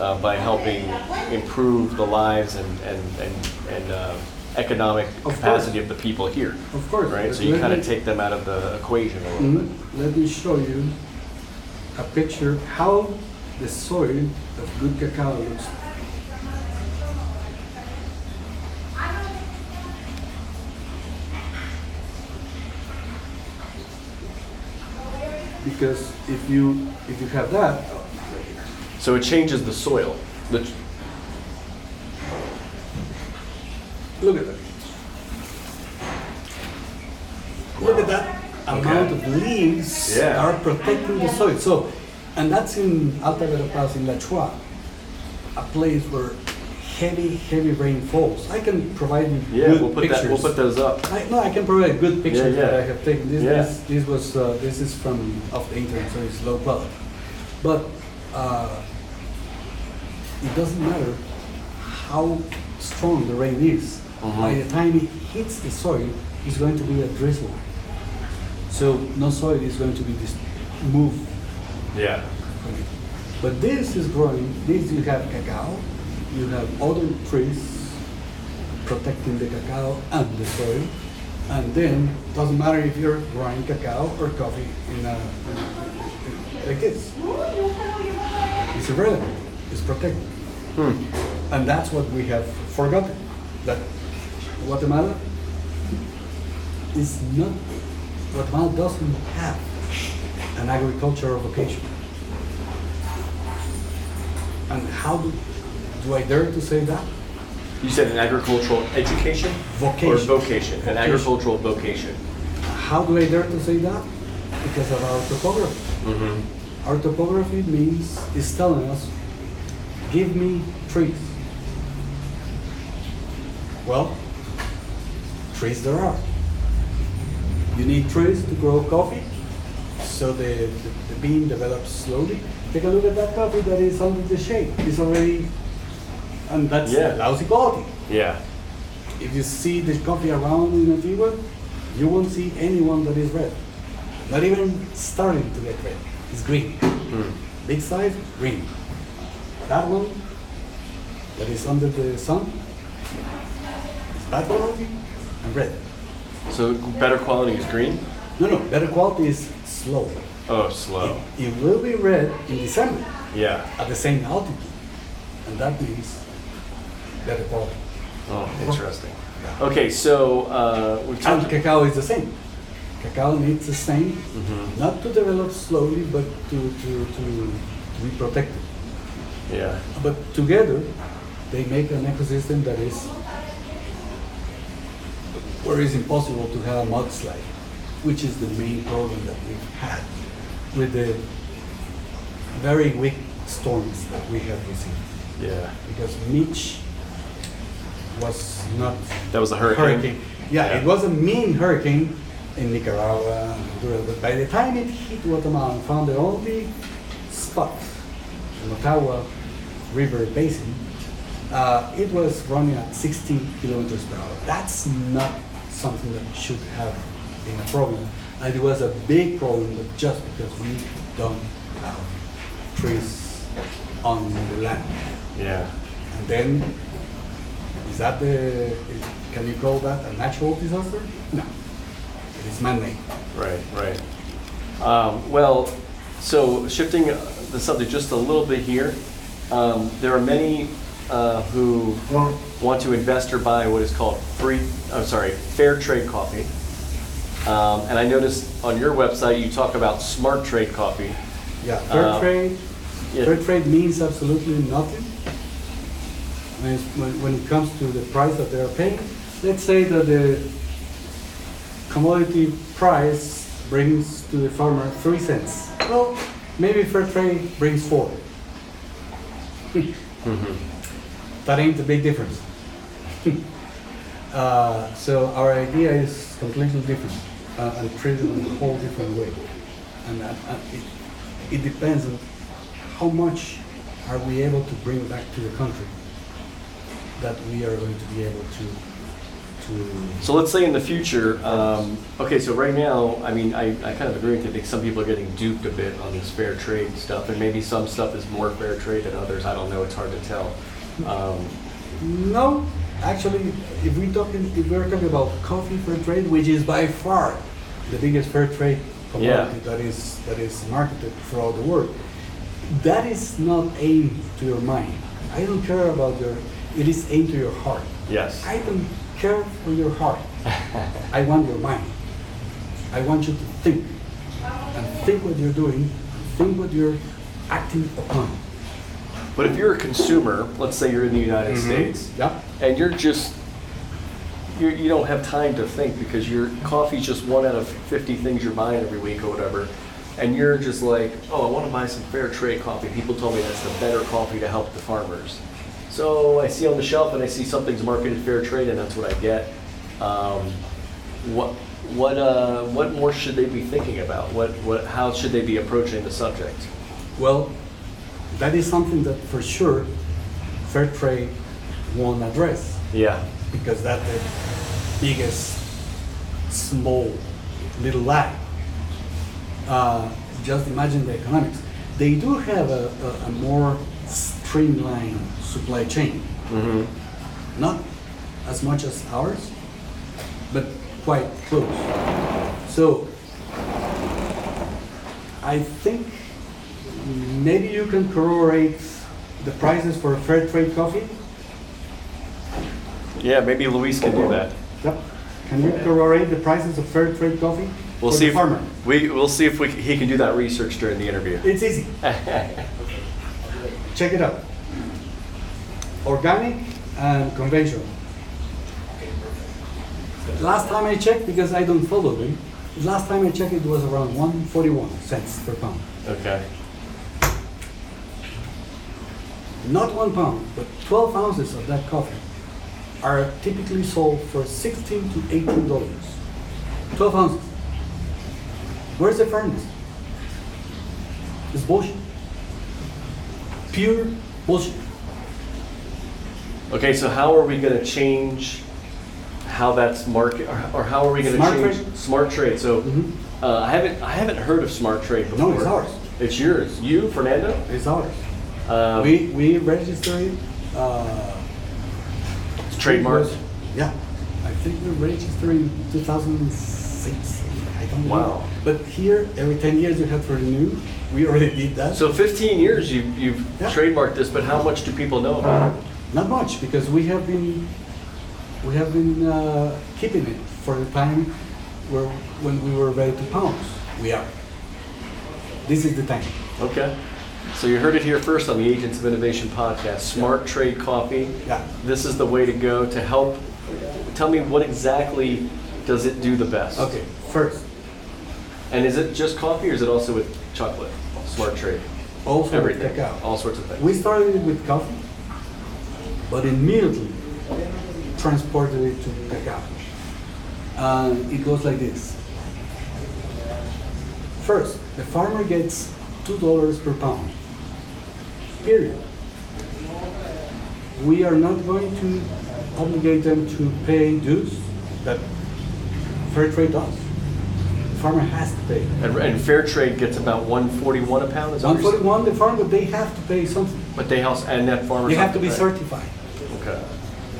uh, by helping improve the lives and and and, and uh, economic Of capacity course. of the people here. Of course. Right. So you kind of take them out of the equation a little bit. Mm, Let me show you a picture how the soil of good cacao looks because if you if you have that, So it changes the soil. The, look at that. Look at that amount of leaves Yeah. are protecting the soil. So, and that's in Alta Verapaz in Lachuá, a place where heavy, heavy rain falls. I can provide you yeah, good we'll put pictures. that. We'll put those up. I, no, I can provide good pictures Yeah, that yeah. I have taken. This, Yeah. this, this was uh, this is from off the internet, so it's low quality. But uh, it doesn't matter how strong the rain is. Mhm. By the time it hits the soil, it's going to be a drizzle. So no soil is going to be dis- moved Yeah. But this is growing. This you have cacao. You have other trees protecting the cacao and the soil. And then doesn't matter if you're growing cacao or coffee in a, like this. It's irrelevant. It's protected. Hmm. And that's what we have forgotten. That Guatemala is not, Guatemala doesn't have an agricultural vocation. And how do, do I dare to say that? You said an agricultural education Vocation. or vocation. An Vocation. agricultural vocation. How do I dare to say that? Because of our topography. Mm-hmm. Our topography means, is telling us, give me trees. Well, trees there are. You need trees to grow coffee, so the, the, the bean develops slowly. Take a look at that coffee that is under the shade. It's already, and that's Yeah. lousy quality. Yeah. If you see the coffee around in Antigua, you won't see anyone that is red. Not even starting to get red. It's green. Hmm. Big size, green. That one that is under the sun is bad quality and red. So better quality is green. No, no, better quality is slow. Oh, slow. It, it will be red in December Yeah. at the same altitude. And that means better quality. Oh, interesting. Okay, so uh, we've And talked. cacao is the same. Cacao needs the same, Mhm. not to develop slowly, but to, to, to, to be protected. Yeah. But together, they make an ecosystem that is where it's impossible to have a mudslide, which is the main problem that we've had with the very weak storms that we have received. Yeah. Because Mitch was not That was a hurricane. Yeah, Yeah. it was a mean hurricane in Nicaragua, but by the time it hit Guatemala and found the only spot, the Motagua River Basin, uh, it was running at 60 kilometers per hour. That's not something that should have been a problem. And it was a big problem, but just because we don't have trees on the land. Yeah. And then, is that the, can you call that a natural disaster? No. It is man-made. Right, right. Um, well, so shifting the subject just a little bit here, um, there are many uh, who want to invest or buy what is called free, I'm sorry, fair trade coffee. Um, and I noticed on your website you talk about smart trade coffee. Yeah, fair Uh, trade, yeah. fair trade means absolutely nothing. When, when, it comes to the price that they're paying, let's say that the commodity price brings to the farmer three cents. Well, maybe fair trade brings four. That ain't a big difference. uh, so our idea is completely different uh, and treated in a whole different way. And, uh, uh, it, it depends on how much are we able to bring back to the country that we are going to be able to to So let's say in the future, um, okay, so right now, I mean, I, I kind of agree with you. I think some people are getting duped a bit on this fair trade stuff, and maybe some stuff is more fair trade than others. I don't know. It's hard to tell. Um, No, actually, if we talking, if we're talking about coffee fair trade, which is by far the biggest fair trade commodity that is that is marketed throughout the world, that is not aimed to your mind. I don't care about your. It is aimed to your heart. yes. I don't care for your heart. I want your mind. I want you to think and think what you're doing, think what you're acting upon. But if you're a consumer, let's say you're in the United Mm-hmm. States, Yeah. and you're just you're, you don't have time to think because your coffee's just one out of 50 things you're buying every week or whatever and you're just like oh i want to buy some fair trade coffee people told me that's the better coffee to help the farmers so i see on the shelf and i see something's marketed fair trade and that's what i get. Um, what what uh, what more should they be thinking about? What what how should they be approaching the subject? Well, that is something that for sure fair trade won't address. Yeah. Because that's the biggest small little lie. Uh, just imagine the economics. They do have a, a, a more streamlined supply chain. mm-hmm. Not as much as ours, but quite close. So I think maybe you can corroborate the prices for fair trade coffee. yeah maybe luis can do that Yep. Can you corroborate the prices of fair trade coffee We'll for see the if farmer? we we'll see if we, he can do that research during the interview. It's easy. Check it out. Organic and conventional. Last time I checked, because I don't follow them, last time I checked it was around 141 cents per pound. okay. Not one pound, but 12 ounces of that coffee are typically sold for 16 to 18 dollars. 12 ounces. Where's the fairness? It's bullshit. Pure bullshit. Okay, so how are we going to change how that's market, or, or how are we going to Smart change trade? smart trade? So Mhm. uh, I haven't I haven't heard of smart trade before. No, it's ours. It's yours. You, Fernando. It's ours. Um, we we registered it. Uh, it's trademarked. Yeah, I think we registered in 2006. I don't know. Wow. But here, every 10 years you have to renew. We already did that. So 15 years you you've Yeah. trademarked this, but how much do people know about it? Not much because we have been we have been uh, keeping it for the time where when we were ready to pounce. We are. This is the time. Okay. So you heard it here first on the Agents of Innovation podcast. Smart Trade Coffee. Yeah. This is the way to go to help. Tell me what exactly does it do the best? Okay. First, And is it just coffee or is it also with chocolate? Smart Trade. also Everything. All sorts of things. We started with coffee, but immediately transported it to the cacao. And it goes like this. First, the farmer gets two dollars per pound. Period. We are not going to obligate them to pay dues that fair trade does. The farmer has to pay. And, and fair trade gets about 141 a pound, is that what you're saying? 141, the farmer, they have to pay something. But they also, and that farmers. They have to be certified.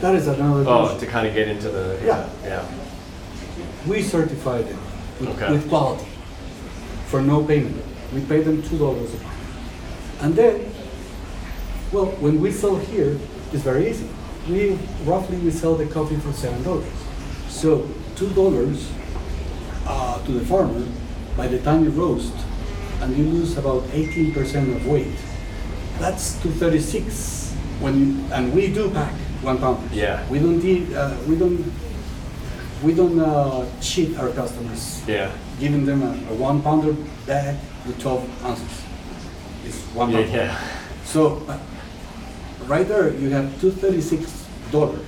That is another. Oh, issue. to kind of get into the. Yeah. Yeah. We certify them with, Okay. with quality for no payment. We pay them two dollars a pound. And then, well, when we sell here, it's very easy. We roughly we sell the coffee for seven dollars. So two dollars uh, to the farmer. By the time you roast, and you lose about eighteen percent of weight, that's two thirty six. When you, and we do pack one pound. Yeah. We don't uh, we don't we don't uh, cheat our customers, Yeah. giving them a, a one pounder bag with 12 ounces. It's one Yeah. pound. yeah. So, uh, right there, you have $236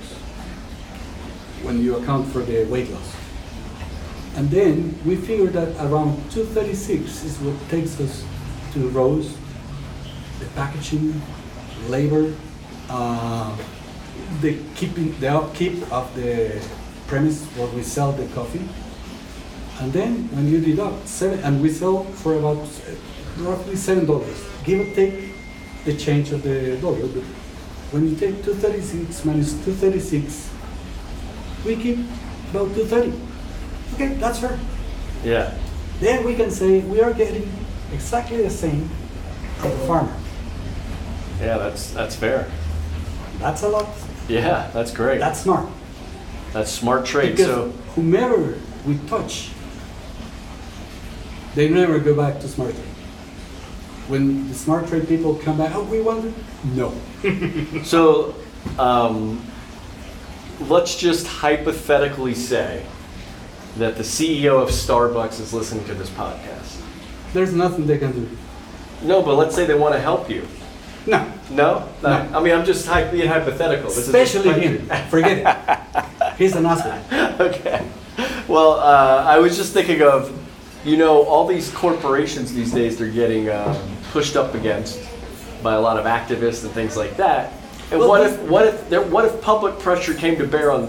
when you account for the weight loss. And then we figure that around 236 is what takes us to the rows, the packaging, labor, uh, the keeping, the upkeep of the premise where we sell the coffee. And then when you deduct seven, and we sell for about uh, roughly seven dollars, give or take the change of the dollar. But when you take 236 minus 236, we keep about 230. Okay, that's fair. Yeah. Then we can say we are getting exactly the same as the farmer. Yeah, that's that's fair. That's a lot. Yeah, that's great. That's smart. That's smart trade. Because So whomever we touch They never go back to smart trade. When the smart trade people come back, oh, we want? No. So, um, let's just hypothetically say that the CEO of Starbucks is listening to this podcast. There's nothing they can do. No, but let's say they want to help you. No. No? No. I mean, I'm just hy- being hypothetical. This is just Especially him. Forget it. He's an asshole. okay. Well, uh, I was just thinking of, you know, all these corporations these days they're getting um, pushed up against by a lot of activists and things like that. And Well, what this- if what if there, what if public pressure came to bear on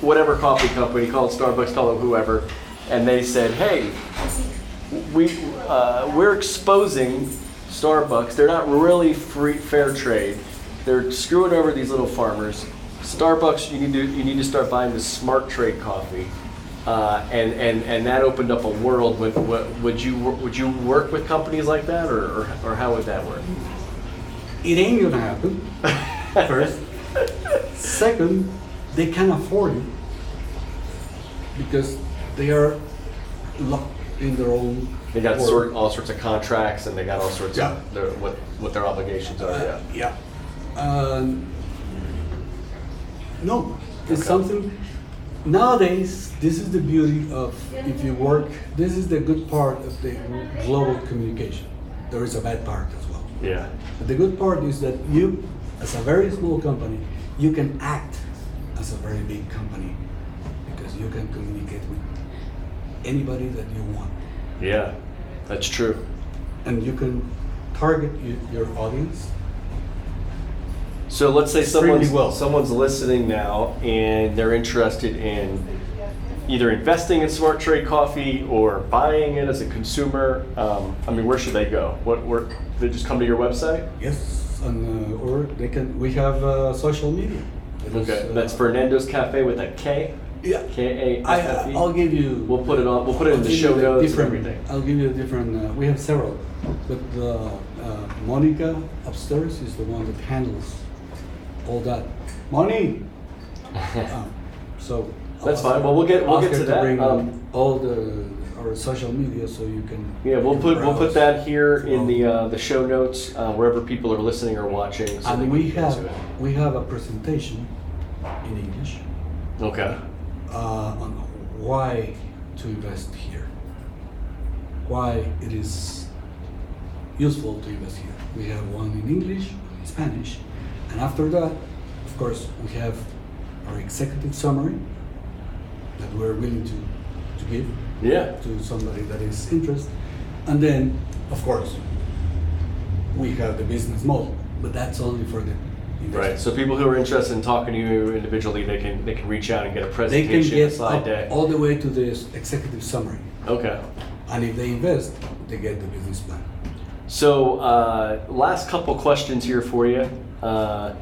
whatever coffee company, call it Starbucks, call it whoever, and they said, hey, we uh, we're exposing Starbucks. They're not really free fair trade. They're screwing over these little farmers. Starbucks, you need to you need to start buying the smart trade coffee, uh, and and and that opened up a world. Would, would would you would you work with companies like that, or or, or how would that work? It ain't gonna happen. First. Second, they can't afford it because they are locked in their own. They got sort all sorts of contracts, and they got all sorts Yeah. of their, what what their obligations are. Uh, Yeah. yeah. Um, no, it's Okay. something. Nowadays, this is the beauty of if you work. This is the good part of the global communication. There is a bad part as well. Yeah. But the good part is that you, as a very small company, you can act as a very big company because you can communicate with anybody that you want, Yeah. That's true. and you can target y- your audience. So let's say Extremely someone's well. someone's listening now and they're interested in either investing in Smart Trade Coffee or buying it as a consumer. Um, I mean, where should they go? What where they just come to your website? Yes, and uh, or they can. We have uh, social media. It is, Okay, uh, that's Fernando's Kaffee with a K. Yeah. K A I, F F E. I'll give you. We'll put it on. We'll put it in I'll the give show you notes and different- everything. I'll give you a different. Uh, we have several, but uh, uh, Monica upstairs is the one that handles all that. Money. Um, so. I'll That's ask fine. her- Well, we'll get- we'll ask get her to that. bring Um, all the our social media so you can. Yeah, we'll you put we'll put browse. that here in the uh, the show notes uh, wherever people are listening or watching. So they and can we get have to it. we have a presentation in English. Okay. Uh, on why to invest here, why it is useful to invest here. We have one in English, one in Spanish, and after that, of course, we have our executive summary that we're willing to, to give Yeah. to somebody that is interested. And then, of course, we have the business model, but that's only for the Right. So people who are interested in talking to you individually, they can they can reach out and get a They can presentation, a get slide up deck. all the way to the executive summary. Okay. And if they invest, they get the business plan. So uh, last couple questions here for you. Uh,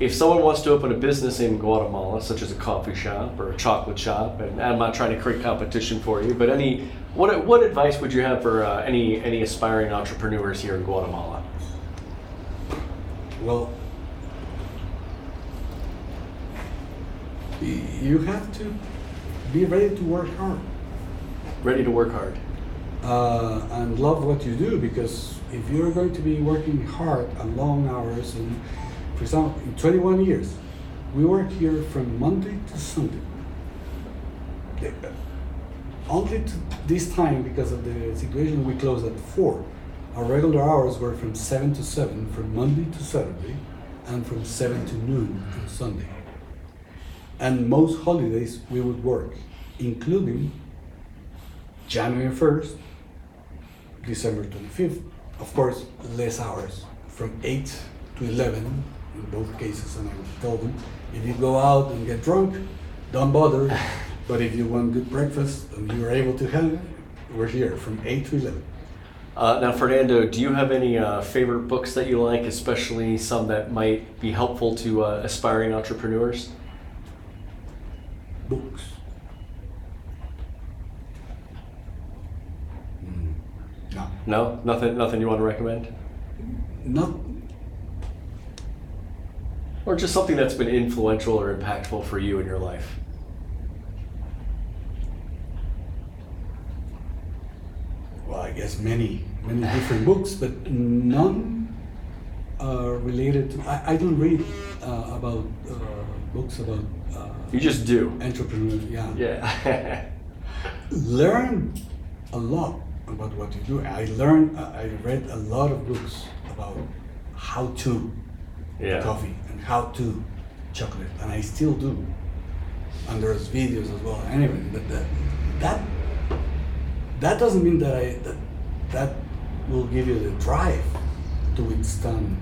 if someone wants to open a business in Guatemala, such as a coffee shop or a chocolate shop, and I'm not trying to create competition for you, but any what what advice would you have for uh, any any aspiring entrepreneurs here in Guatemala? Well, you have to be ready to work hard Ready to work hard. uh, and love what you do because if you're going to be working hard and long hours, and for example, in 21 years, we work here from Monday to Sunday. Only to this time, because of the situation, we closed at 4. Our regular hours were from 7 to 7, from Monday to Saturday, and from 7 to noon on Sunday. And most holidays we would work, including January 1st, December 25th. Of course, less hours, from 8 to 11 in both cases. And I told them, if you go out and get drunk, don't bother. but if you want good breakfast and you're able to have it, we're here from 8 to 11. Uh, now, Fernando, do you have any uh, favorite books that you like, especially some that might be helpful to uh, aspiring entrepreneurs? Books. Mm, No, No, nothing, nothing you want to recommend, not or just something that's been influential or impactful for you in your life. I guess many many different books, but none uh, related to. I, I don't read uh, about uh, books about uh, You just do. entrepreneurs. Yeah. Yeah. learn a lot about what you do. I learned, I read a lot of books about how to yeah. coffee and how to chocolate, and I still do. And there's videos as well. Anyway, but that that that doesn't mean that I that that will give you the drive to withstand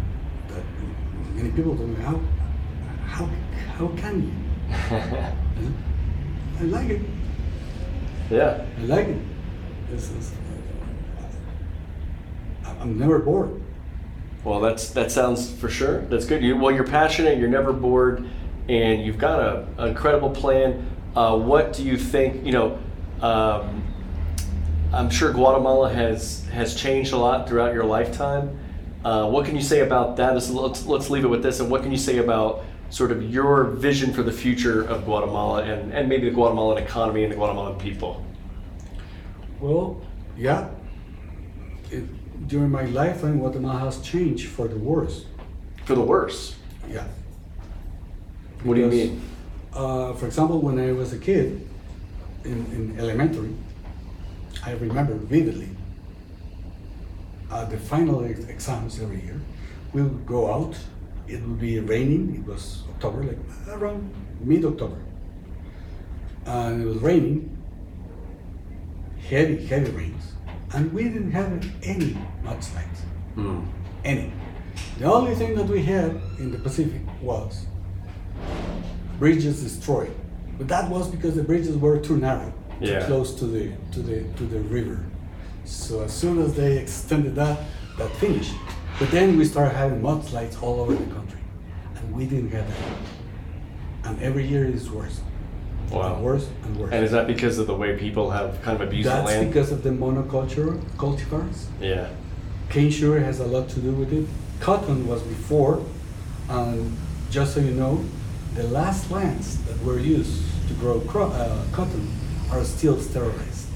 that. Many people tell me how how how can you? I like it. yeah. I like it. This is, I'm never bored. Well, that's that sounds for sure. That's good. You well, you're passionate. You're never bored, and you've got a, an incredible plan. Uh, what do you think? You know, um, I'm sure Guatemala has has changed a lot throughout your lifetime. Uh, what can you say about that? Let's, let's let's leave it with this. And what can you say about sort of your vision for the future of Guatemala and, and maybe the Guatemalan economy and the Guatemalan people? Well, yeah. It, during my lifetime, Guatemala has changed for the worse. For the worse. Yeah. What do you mean? Uh, for example, when I was a kid in, in elementary, I remember vividly uh, the final ex- exams every year. We would go out, it would be raining, it was October, like around mid October. And it was raining, heavy, heavy rains, and we didn't have any mudslides Hmm. any. The only thing that we had in the Pacific was bridges destroyed, but that was because the bridges were too narrow, Yeah. close to the to the to the river. So as soon as they extended that, that finished. But then we started having mudslides all over the country, and we didn't have that. And every year it's worse. Wow. And worse and worse. And is that because of the way people have kind of abused the That's because of the monoculture cultivars. yeah. Cane sugar has a lot to do with it. Cotton was before, and just so you know, the last lands that were used to grow cro- uh, cotton are still sterilized.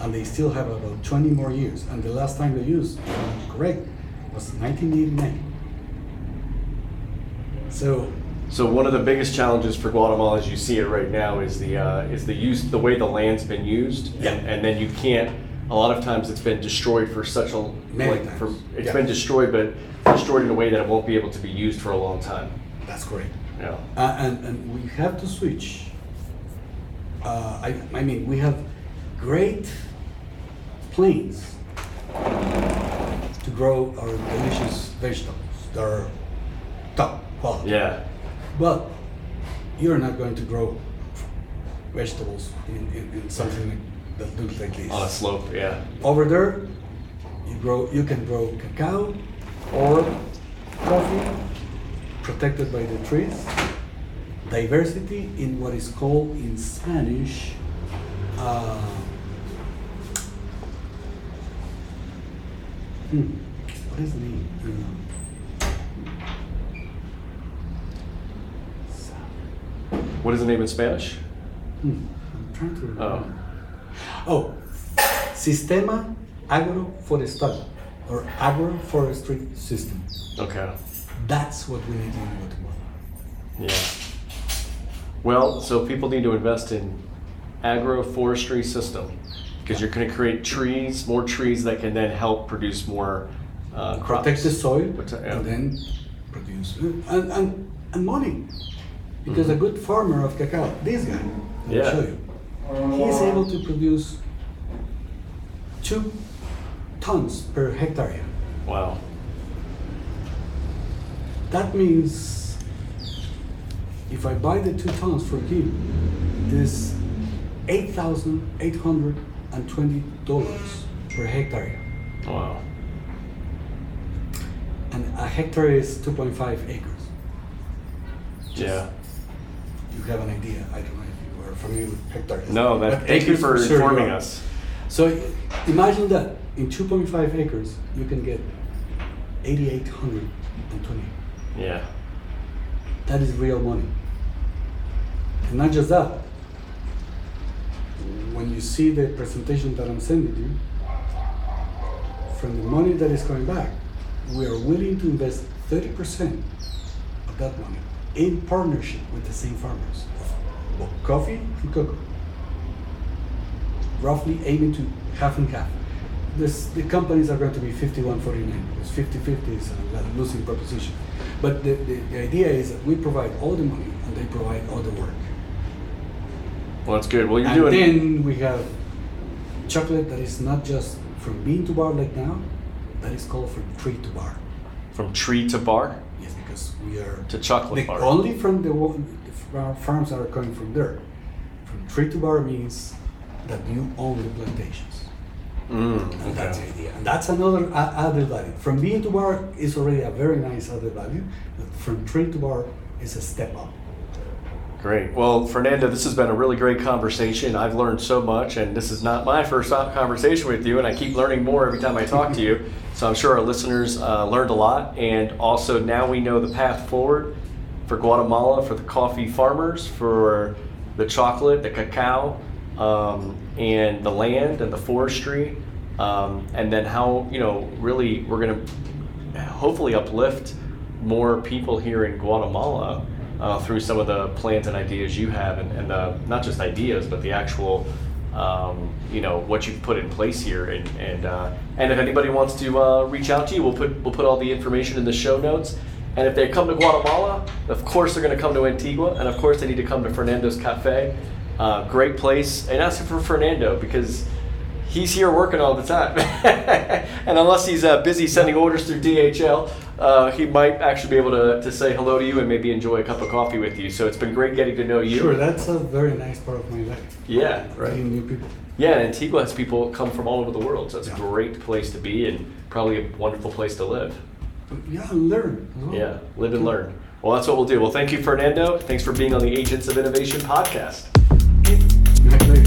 And they still have about 20 more years. And the last time they used, correct, was 1989. So, So one of the biggest challenges for Guatemala, as you see it right now, is the uh, is the use the way the land's been used, Yeah. and, and then you can't. A lot of times it's been destroyed for such a Many like, times. For, it's Yeah. been destroyed, but destroyed in a way that it won't be able to be used for a long time. that's correct. Yeah. Uh, and, and we have to switch. Uh, I, I mean, we have great plains to grow our delicious vegetables They're top quality. Yeah. But you're not going to grow vegetables in, in, in something like, that looks like this. On a slope. Yeah. Over there, you grow. You can grow cacao or coffee, protected by the trees. Diversity in what is called in Spanish. Uh, hmm, what is the name? What is the name in Spanish? hmm, I'm trying to remember. Oh. Oh, Sistema Agroforestal or Agroforestry System. Okay. That's what we need in Guatemala. Yeah. Well, so people need to invest in agroforestry system because you're going to create trees, more trees that can then help produce more uh, crops. Protect the soil Which, yeah. and then produce and, and, and money. Because a good farmer of cacao, this guy, I'll Yeah. show you, he's able to produce two tons per hectare. Wow. That means if I buy the two tons for him, it is eight thousand eight hundred and twenty dollars per hectare, Wow. and a hectare is two point five acres. Yeah. You have an idea. I don't know if you are familiar with hectares. No, But that, thank you for informing us. So imagine that in two point five acres, you can get eighty eight hundred and twenty. Yeah. That is real money. And not just that. When you see the presentation that I'm sending you, from the money that is coming back, we are willing to invest 30% of that money in partnership with the same farmers of coffee and cocoa. Roughly aiming to half and half. This, the companies are going to be 51 49 because 50 50 is a losing proposition. But the, the, the idea is that we provide all the money and they provide all the work. Well, that's good. Well, you're doing. and doing. then we have chocolate that is not just from bean to bar like now, that is called from tree to bar. From tree to bar Yes, because we are to chocolate the, bar. only from the, the farms that are coming from there. From tree to bar means that you own the plantations. Mm, And that's the idea. And that's another added value. From bean to bar is already a very nice added value, but from tree to bar is a step up. Great. Well, Fernando, this has been a really great conversation. I've learned so much, and this is not my first conversation with you, and I keep learning more every time I talk to you. So I'm sure our listeners uh, learned a lot, and also now we know the path forward for Guatemala, for the coffee farmers, for the chocolate, the cacao, um, and the land and the forestry, um, and then how you know really we're going to hopefully uplift more people here in Guatemala uh, through some of the plans and ideas you have, and, and the, not just ideas, but the actual, um, you know, what you've put in place here. And and uh, and if anybody wants to uh, reach out to you, we'll put we'll put all the information in the show notes. And if they come to Guatemala, of course they're going to come to Antigua, and of course they need to come to Fernando's Kaffee. Uh, great place, and ask for Fernando because he's here working all the time. and unless he's uh, busy sending orders through DHL, uh, he might actually be able to, to say hello to you and maybe enjoy a cup of coffee with you. So it's been great getting to know you. Sure, that's a very nice part of my life. Yeah, right. Meeting new people. Yeah, and Antigua has people come from all over the world, so it's a great place to be and probably a wonderful place to live. Yeah, learn. well. Yeah, live and learn. Well, that's what we'll do. Well, thank you, Fernando. Thanks for being on the Agents of Innovation podcast. Pleasure.